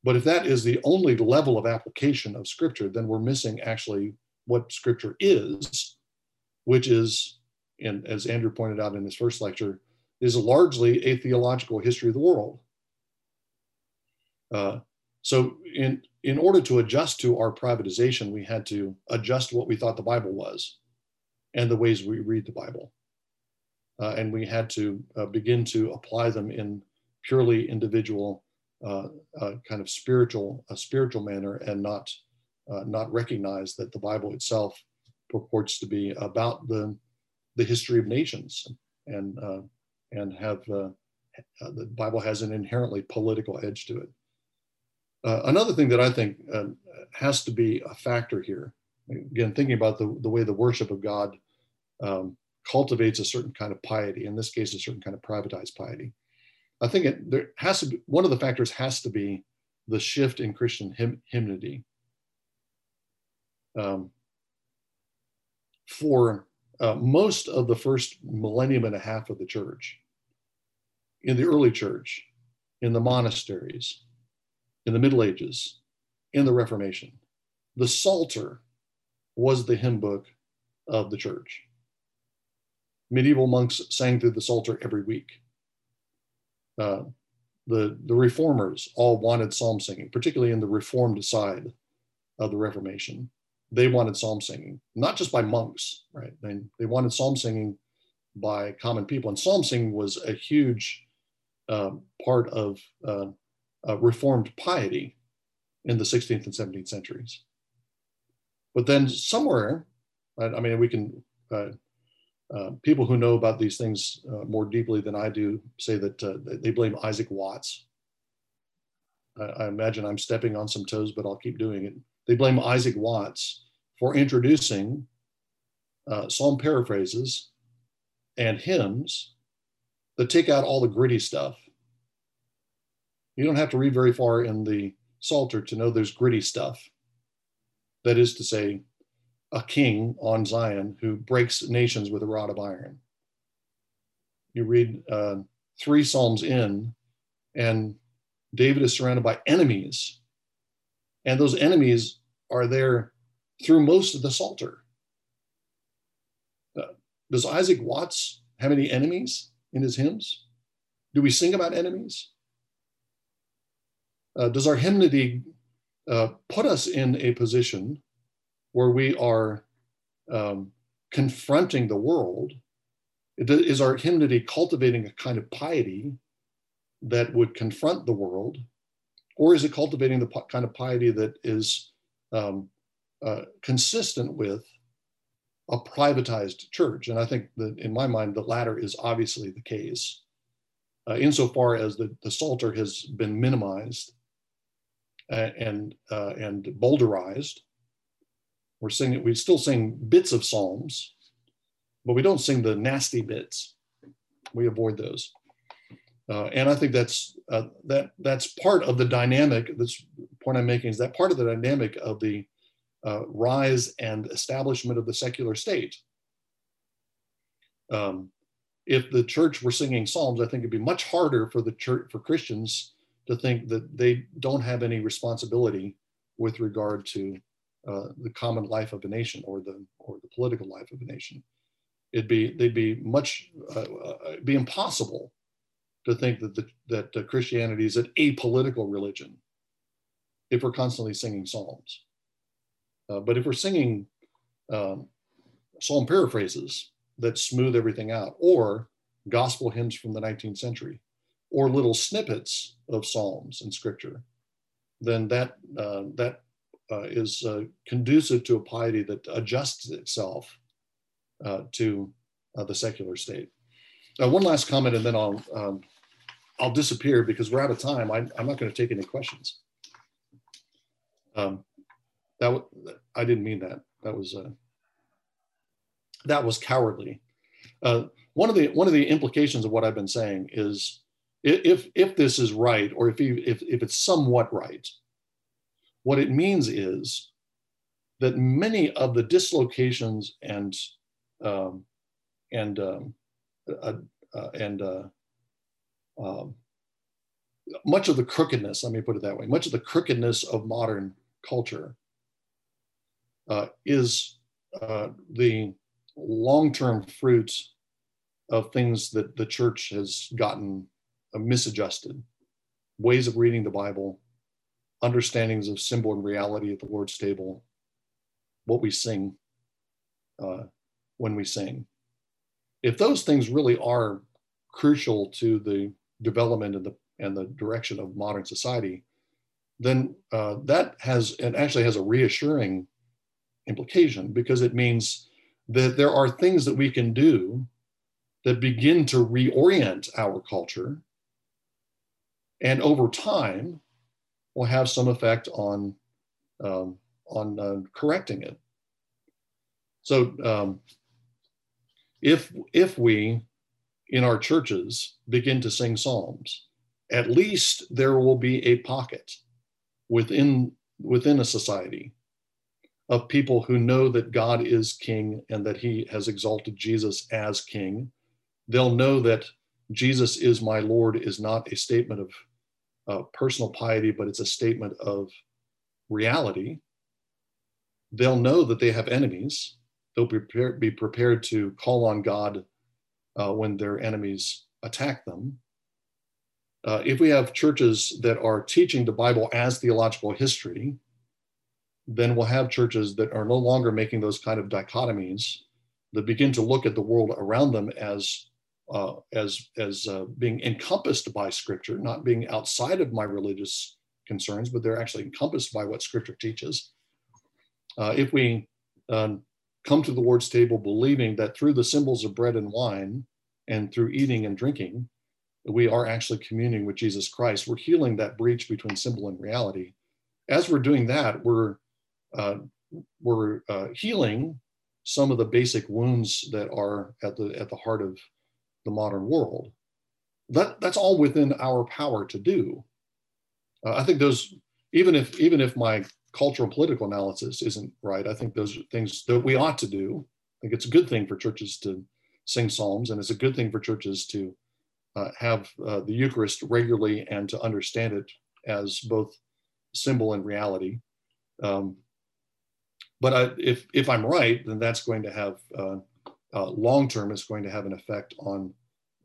Speaker 2: But if that is the only level of application of Scripture, then we're missing actually what Scripture is, which is, and as Andrew pointed out in his first lecture, is largely a theological history of the world. Uh, so in in order to adjust to our privatization, we had to adjust what we thought the Bible was and the ways we read the Bible. Uh, and we had to uh, begin to apply them in purely individual, uh, uh kind of spiritual, a spiritual manner, and not uh, not recognize that the Bible itself purports to be about the the history of nations and uh, and have the Bible has an inherently political edge to it. Uh, another thing that I think uh, has to be a factor here, again, thinking about the, the way the worship of God um, cultivates a certain kind of piety, in this case, a certain kind of privatized piety. I think it, there has to be, one of the factors has to be the shift in Christian hymn, hymnody. Um, for uh, most of the first millennium and a half of the church, in the early church, in the monasteries, in the Middle Ages, in the Reformation. The Psalter was the hymn book of the church. Medieval monks sang through the Psalter every week. Uh, the, the reformers all wanted psalm singing, particularly in the reformed side of the Reformation. They wanted psalm singing, not just by monks, right? They, they wanted psalm singing by common people. And psalm singing was a huge uh, part of uh, uh, Reformed piety in the 16th and 17th centuries. But then somewhere, I, I mean, we can, uh, uh, people who know about these things uh, more deeply than I do say that they blame Isaac Watts. I, I, imagine I'm stepping on some toes, but I'll keep doing it. They blame Isaac Watts for introducing uh, psalm paraphrases and hymns that take out all the gritty stuff you don't have to read very far in the Psalter to know there's gritty stuff. That is to say, a king on Zion who breaks nations with a rod of iron. You read uh, three Psalms in, and David is surrounded by enemies. And those enemies are there through most of the Psalter. Uh, does Isaac Watts have any enemies in his hymns? Do we sing about enemies? uh, does our hymnody uh, put us in a position where we are um, confronting the world? Is our hymnody cultivating a kind of piety that would confront the world? Or is it cultivating the kind of piety that is um, uh, consistent with a privatized church? And I think that in my mind, the latter is obviously the case. Uh, insofar as the, the Psalter has been minimized and uh, and bowdlerized. We're singing. We still sing bits of psalms, but we don't sing the nasty bits. We avoid those. Uh, and I think that's uh, that that's part of the dynamic. This point I'm making is that part of the dynamic of the uh, rise and establishment of the secular state. Um, if the church were singing psalms, I think it'd be much harder for the church for Christians to think that they don't have any responsibility with regard to uh, the common life of a nation or the or the political life of a nation. It'd be they'd be much uh, uh, be impossible to think that the, that uh, Christianity is an apolitical religion if we're constantly singing psalms. Uh, but if we're singing um, psalm paraphrases that smooth everything out, or gospel hymns from the 19th century, or little snippets of Psalms in Scripture, then that uh, that uh, is uh, conducive to a piety that adjusts itself uh, to uh, the secular state. one last comment, and then I'll um, I'll disappear because we're out of time. I, am not going to take any questions. Um, that I didn't mean that. That was uh, that was cowardly. Uh, one of the one of the implications of what I've been saying is if if this is right or if if if it's somewhat right, what it means is that many of the dislocations and um, and um, uh, uh, and uh, um, much of the crookedness, let me put it that way, much of the crookedness of modern culture uh, is uh, the long-term fruit of things that the church has gotten uh, misadjusted, ways of reading the Bible, understandings of symbol and reality at the Lord's table, what we sing uh, when we sing. If those things really are crucial to the development and the and the direction of modern society, then uh, that has and actually has a reassuring implication because it means that there are things that we can do that begin to reorient our culture and over time will have some effect on um, on uh, correcting it. So um, if if we in our churches begin to sing psalms at least there will be a pocket within within a society of people who know that God is king and that he has exalted Jesus as king. They'll know that Jesus is my Lord is not a statement of uh, personal piety, but it's a statement of reality. They'll know that they have enemies. They'll be prepared, be prepared to call on God uh, when their enemies attack them. Uh, if we have churches that are teaching the Bible as theological history, then we'll have churches that are no longer making those kind of dichotomies that begin to look at the world around them as uh, as as uh, being encompassed by scripture not being outside of my religious concerns but they're actually encompassed by what scripture teaches. Uh, if we um, come to the lord's table believing that through the symbols of bread and wine and through eating and drinking we are actually communing with jesus christ we're healing that breach between symbol and reality. As we're doing that we're uh, we're uh, healing some of the basic wounds that are at the at the heart of the modern world. That that's all within our power to do. Uh, I think those even if even if my cultural political analysis isn't right, I think those are things that we ought to do. I think it's a good thing for churches to sing psalms, and it's a good thing for churches to uh, have uh, the Eucharist regularly and to understand it as both symbol and reality. Um, but I, if if I'm right, then that's going to have uh, uh, long term. It's going to have an effect on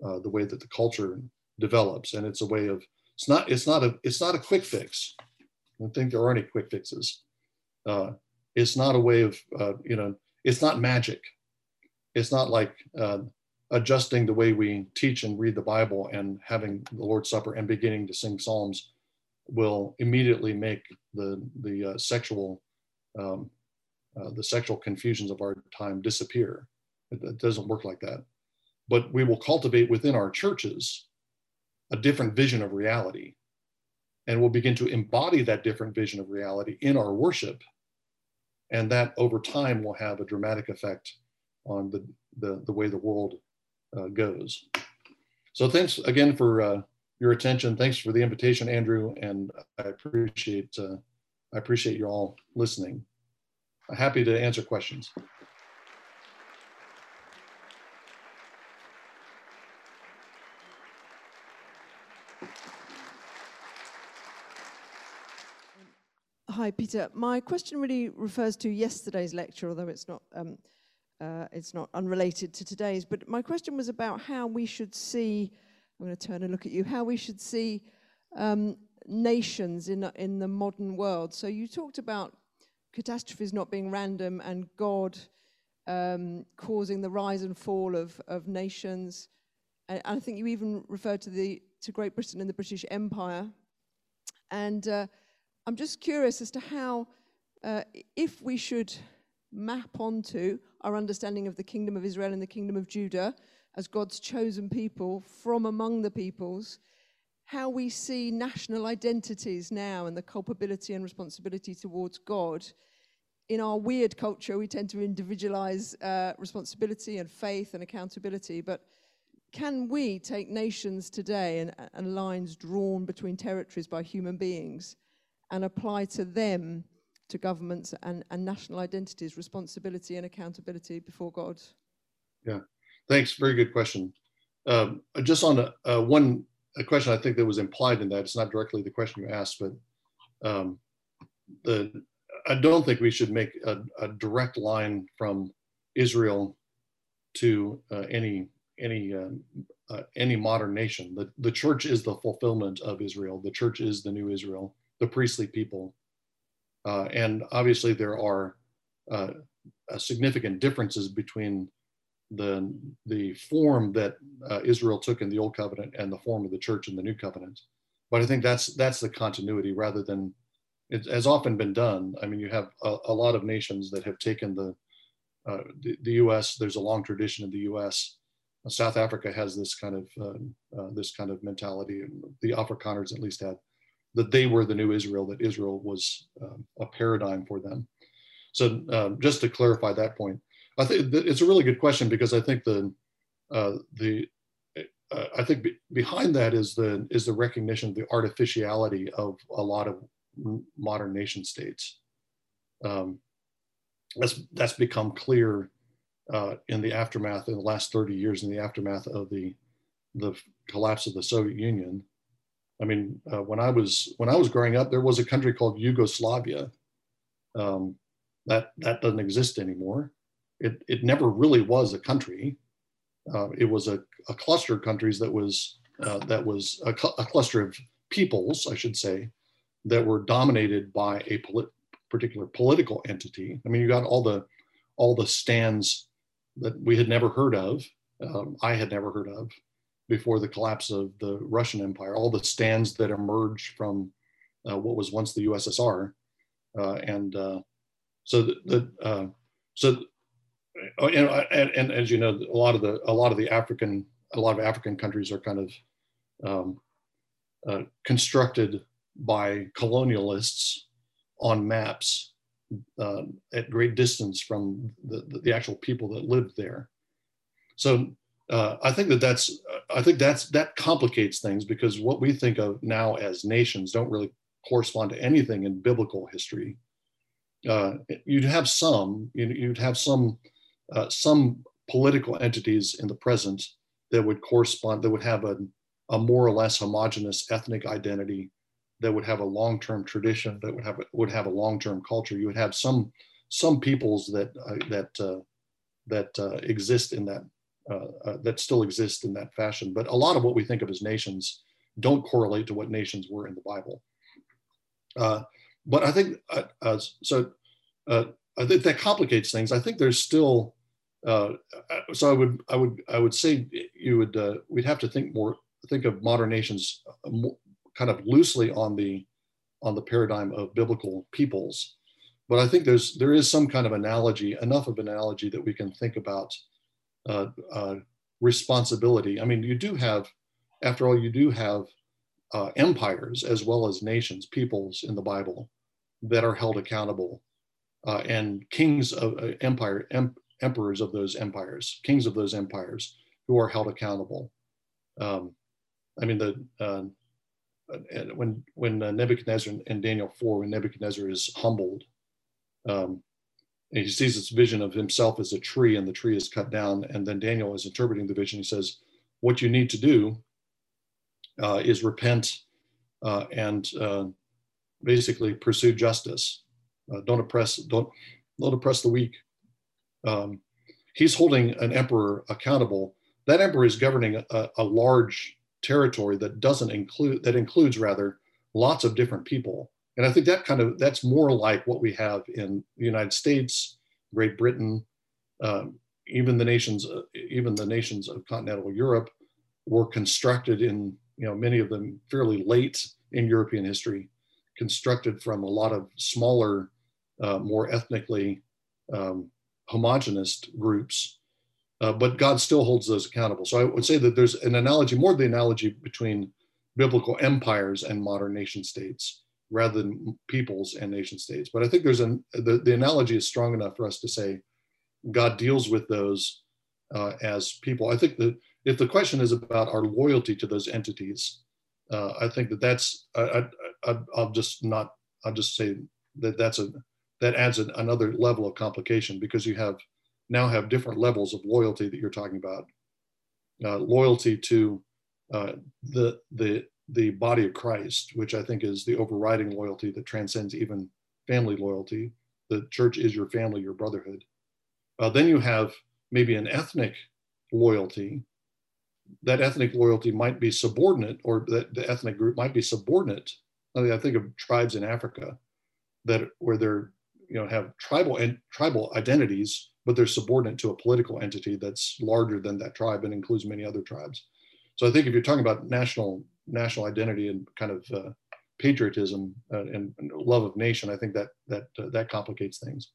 Speaker 2: uh, the way that the culture develops, and it's a way of it's not it's not a it's not a quick fix. I don't think there are any quick fixes. Uh, it's not a way of uh, you know it's not magic. It's not like uh, adjusting the way we teach and read the Bible and having the Lord's Supper and beginning to sing psalms will immediately make the the sexual um, uh, the sexual confusions of our time disappear. It, it doesn't work like that. But we will cultivate within our churches a different vision of reality. And we'll begin to embody that different vision of reality in our worship. And that over time will have a dramatic effect on the, the, the way the world uh, goes. So thanks again for uh, your attention. Thanks for the invitation, Andrew. And I appreciate, uh, I appreciate you all listening happy to answer questions.
Speaker 1: Hi, Peter. My question really refers to yesterday's lecture, although it's not, um, uh, it's not unrelated to today's. But my question was about how we should see, I'm going to turn and look at you, how we should see um, nations in, in the modern world. So you talked about catastrophes not being random and God um, causing the rise and fall of, of nations. And I think you even referred to, the, to Great Britain and the British Empire. And uh, I'm just curious as to how, uh, if we should map onto our understanding of the kingdom of Israel and the kingdom of Judah as God's chosen people from among the peoples, how we see national identities now and the culpability and responsibility towards God. In our weird culture, we tend to individualize uh, responsibility and faith and accountability, but can we take nations today and, and lines drawn between territories by human beings and apply to them, to governments and, and national identities, responsibility and accountability before God?
Speaker 2: Yeah, thanks. Very good question. Um, just on a, one a question I think that was implied in that, it's not directly the question you asked, but um, the I don't think we should make a, a direct line from Israel to uh, any any um, uh, any modern nation. The, the church is the fulfillment of Israel. The church is the new Israel, the priestly people. Uh, and obviously, there are uh, significant differences between the, the form that uh, Israel took in the Old Covenant and the form of the church in the New Covenant. But I think that's that's the continuity rather than it has often been done. I mean, you have a, a lot of nations that have taken the, uh, the, the U.S. There's a long tradition in the U.S South Africa has this kind of uh, uh, this kind of mentality, the Afrikaners at least had that they were the new Israel, that Israel was um, a paradigm for them. So um, just to clarify that point, I think it's a really good question because I think the uh, the uh, I think be, behind that is the is the recognition of the artificiality of a lot of modern nation states. Um, that's that's become clear uh, in the aftermath, in the last 30 years, in the aftermath of the the collapse of the Soviet Union. I mean, uh, when I was when I was growing up, there was a country called Yugoslavia. Um, that that doesn't exist anymore. It it never really was a country. Uh, it was a, a, cluster of countries that was uh, that was a, a, cluster of peoples, I should say, that were dominated by a polit- particular political entity. I mean, you got all the all the stands that we had never heard of, um, I had never heard of before the collapse of the Russian Empire, all the stands that emerged from uh, what was once the USSR. Uh, and uh, so the, the uh, so and, and, and, as you know, a lot of the a lot of the African a lot of African countries are kind of um, uh, constructed by colonialists on maps uh, at great distance from the, the, actual people that lived there. So uh, I think that that's I think that's that complicates things because what we think of now as nations don't really correspond to anything in biblical history. Uh, you'd have some you'd have some uh, some political entities in the present that would correspond that would have a, a more or less homogenous ethnic identity that would have a long-term tradition, that would have a, would have a long-term culture. You would have some some peoples that uh, that uh, that uh, exist in that uh, uh, that still exist in that fashion. But a lot of what we think of as nations don't correlate to what nations were in the Bible. But I think so. I think that complicates things. I think there's still. So I would I would I would say you would we'd have to think more think of modern nations kind of loosely on the on the paradigm of biblical peoples. But i think there's there is some kind of analogy enough of an analogy that we can think about uh, uh, responsibility. I mean you do have after all you do have uh, empires as well as nations peoples in the bible that are held accountable uh, and kings of uh, empire em- emperors of those empires kings of those empires who are held accountable um, i mean the uh, when when uh, Nebuchadnezzar in Daniel four, when Nebuchadnezzar is humbled, um, and he sees this vision of himself as a tree, and the tree is cut down, and then Daniel is interpreting the vision. He says, "What you need to do uh, is repent uh, and uh, basically pursue justice. Uh, don't oppress don't don't oppress the weak." Um, he's holding an emperor accountable. That emperor is governing a, a large territory that doesn't include that includes rather lots of different people and i think that kind of that's more like what we have in the united states great britain um, even the nations uh, even the nations of continental europe were constructed in you know many of them fairly late in european history constructed from a lot of smaller uh, more ethnically um, homogenous groups uh, but God still holds those accountable. So I would say that there's an analogy, more the analogy between biblical empires and modern nation states rather than peoples and nation states. But I think there's an the, the analogy is strong enough for us to say God deals with those uh, as people. I think that if the question is about our loyalty to those entities, uh, I think that that's I, I, will just not I'll just say that that's a that adds an, another level of complication because you have now have different levels of loyalty that you're talking about. Uh, loyalty to uh, the the the body of Christ, which I think is the overriding loyalty that transcends even family loyalty. The church is your family, your brotherhood. Uh, then you have maybe an ethnic loyalty. That ethnic loyalty might be subordinate, or that the ethnic group might be subordinate. I, mean, I think of tribes in Africa that where they're you know have tribal and tribal identities, but they're subordinate to a political entity that's larger than that tribe and includes many other tribes. So I think if you're talking about national national identity and kind of uh, patriotism uh, and, and, love of nation, I think that that uh, that complicates things.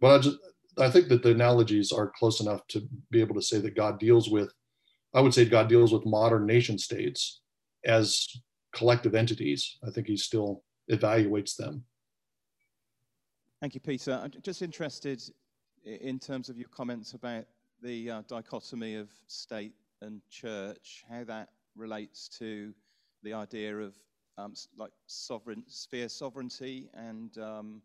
Speaker 2: But I just I think that the analogies are close enough to be able to say that God deals with, I would say God deals with modern nation states as collective entities. I think he still evaluates them.
Speaker 3: Thank you, Peter. I'm just interested in terms of your comments about the uh, dichotomy of state and church, how that relates to the idea of um, like sovereign sphere sovereignty and um,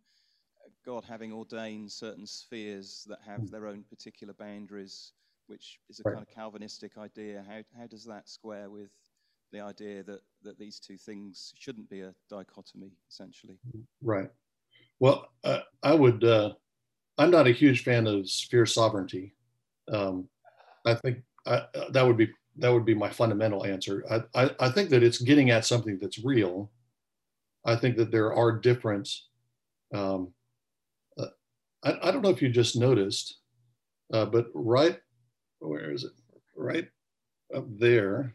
Speaker 3: God having ordained certain spheres that have hmm. their own particular boundaries, which is a right. kind of Calvinistic idea. How, how does that square with the idea that, that these two things shouldn't be a dichotomy, essentially?
Speaker 2: Right. Well, uh, I would, uh, I'm not a huge fan of sphere sovereignty. Um, I think I, uh, that would be that would be my fundamental answer. I, I, I, think that it's getting at something that's real. I think that there are different um, I, I don't know if you just noticed, uh, but right, where is it? Right up there,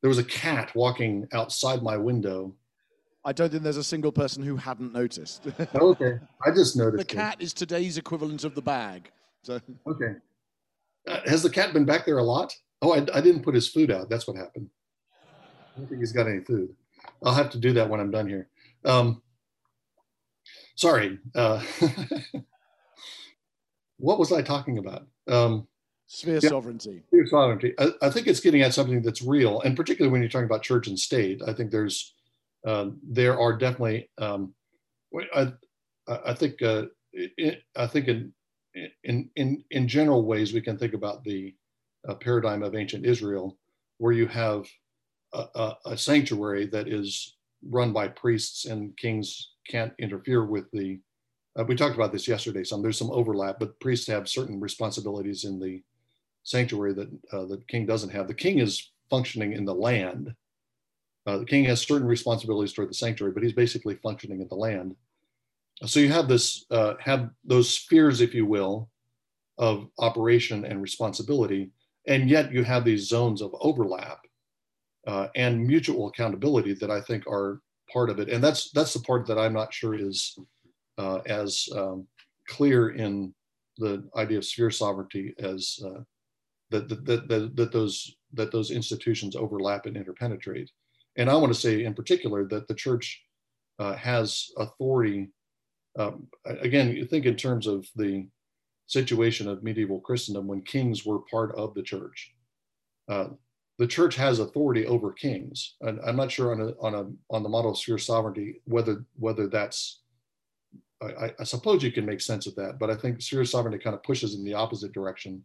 Speaker 2: there was a cat walking outside my window.
Speaker 4: I don't think there's a single person who hadn't noticed. (laughs)
Speaker 2: okay, I just noticed.
Speaker 4: The cat it. is today's equivalent of the bag. So
Speaker 2: okay, uh, has the cat been back there a lot? Oh, I, I didn't put his food out. That's what happened. I don't think he's got any food. I'll have to do that when I'm done here. Um, sorry. Uh, (laughs) what was I talking about? Um,
Speaker 4: sphere yeah, sovereignty.
Speaker 2: Sphere sovereignty. I, I, think it's getting at something that's real, and particularly when you're talking about church and state, I think there's um, there are definitely. Um, I I think uh, it, I think in in in in general ways we can think about the uh, paradigm of ancient Israel, where you have a, a, a sanctuary that is run by priests and kings can't interfere with the uh, we talked about this yesterday. Some there's some overlap, but priests have certain responsibilities in the sanctuary that uh, the king doesn't have. The king is functioning in the land. Uh, the king has certain responsibilities toward the sanctuary, but he's basically functioning in the land. So you have this, uh, have those spheres, if you will, of operation and responsibility, and yet you have these zones of overlap uh, and mutual accountability that I think are part of it. And that's that's the part that I'm not sure is uh, as um, clear in the idea of sphere sovereignty as uh, that, that, that, that, those, that those institutions overlap and interpenetrate. And I want to say in particular that the church uh, has authority. Um, again, you think in terms of the situation of medieval Christendom when kings were part of the church. Uh, the church has authority over kings. And I'm not sure on a, on a on the model of sphere sovereignty whether whether that's I, I, suppose you can make sense of that, but I think sphere sovereignty kind of pushes in the opposite direction.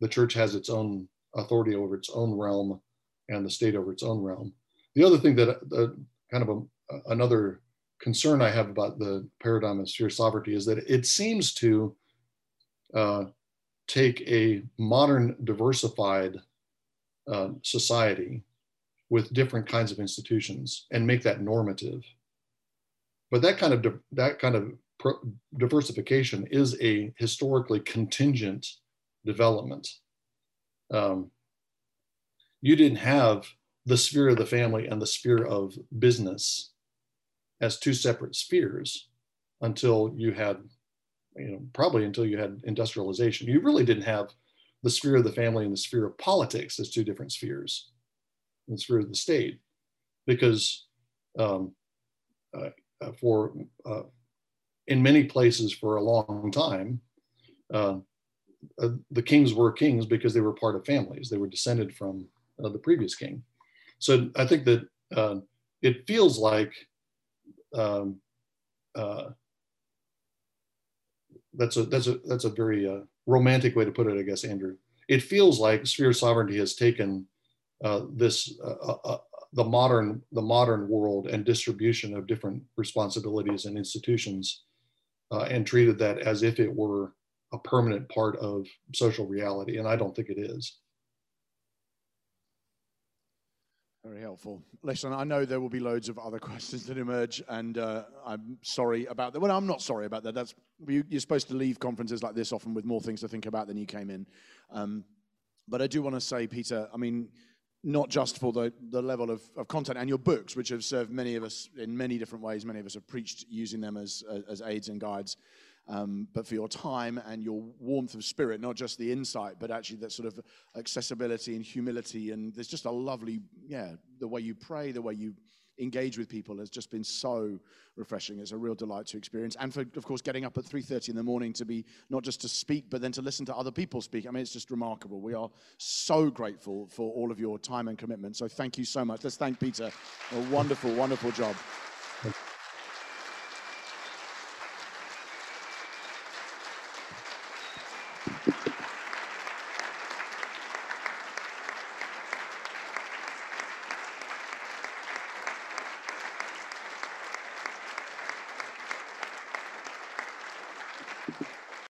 Speaker 2: The church has its own authority over its own realm and the state over its own realm. The other thing that uh, kind of a, another concern I have about the paradigm of sphere sovereignty is that it seems to uh, take a modern diversified uh, society with different kinds of institutions and make that normative but that kind of that kind of diversification is a historically contingent development. Um, you didn't have the sphere of the family and the sphere of business as two separate spheres until you had, you know, probably until you had industrialization. You really didn't have the sphere of the family and the sphere of politics as two different spheres, the sphere of the state. because um, uh, uh, for uh, in many places for a long time, uh, uh, the kings were kings because they were part of families. They were descended from uh, the previous king. So I think that uh, it feels like um, uh, that's a that's a that's a very uh, romantic way to put it, I guess, Andrew. It feels like sphere sovereignty has taken uh, this the modern the modern world and distribution of different responsibilities and institutions and treated that as if it were a permanent part of social reality, and I don't think it is.
Speaker 4: Very helpful. Listen, I know there will be loads of other (laughs) questions that emerge, and uh, I'm sorry about that. Well, I'm not sorry about that. That's you, are supposed to leave conferences like this often with more things to think about than you came in. Um, but I do want to say, Peter, I mean, not just for the, the level of, of content and your books, which have served many of us in many different ways. Many of us have preached using them as, as aids and guides um, but for your time and your warmth of spirit, not just the insight, but actually that sort of accessibility and humility. And there's just a lovely, yeah, the way you pray, the way you engage with people has just been so refreshing. It's a real delight to experience. And for, of course, getting up at 3.30 in the morning to be not just to speak, but then to listen to other people speak. I mean, it's just remarkable. We are so grateful for all of your time and commitment. So thank you so much. Let's thank Peter. A wonderful, wonderful job.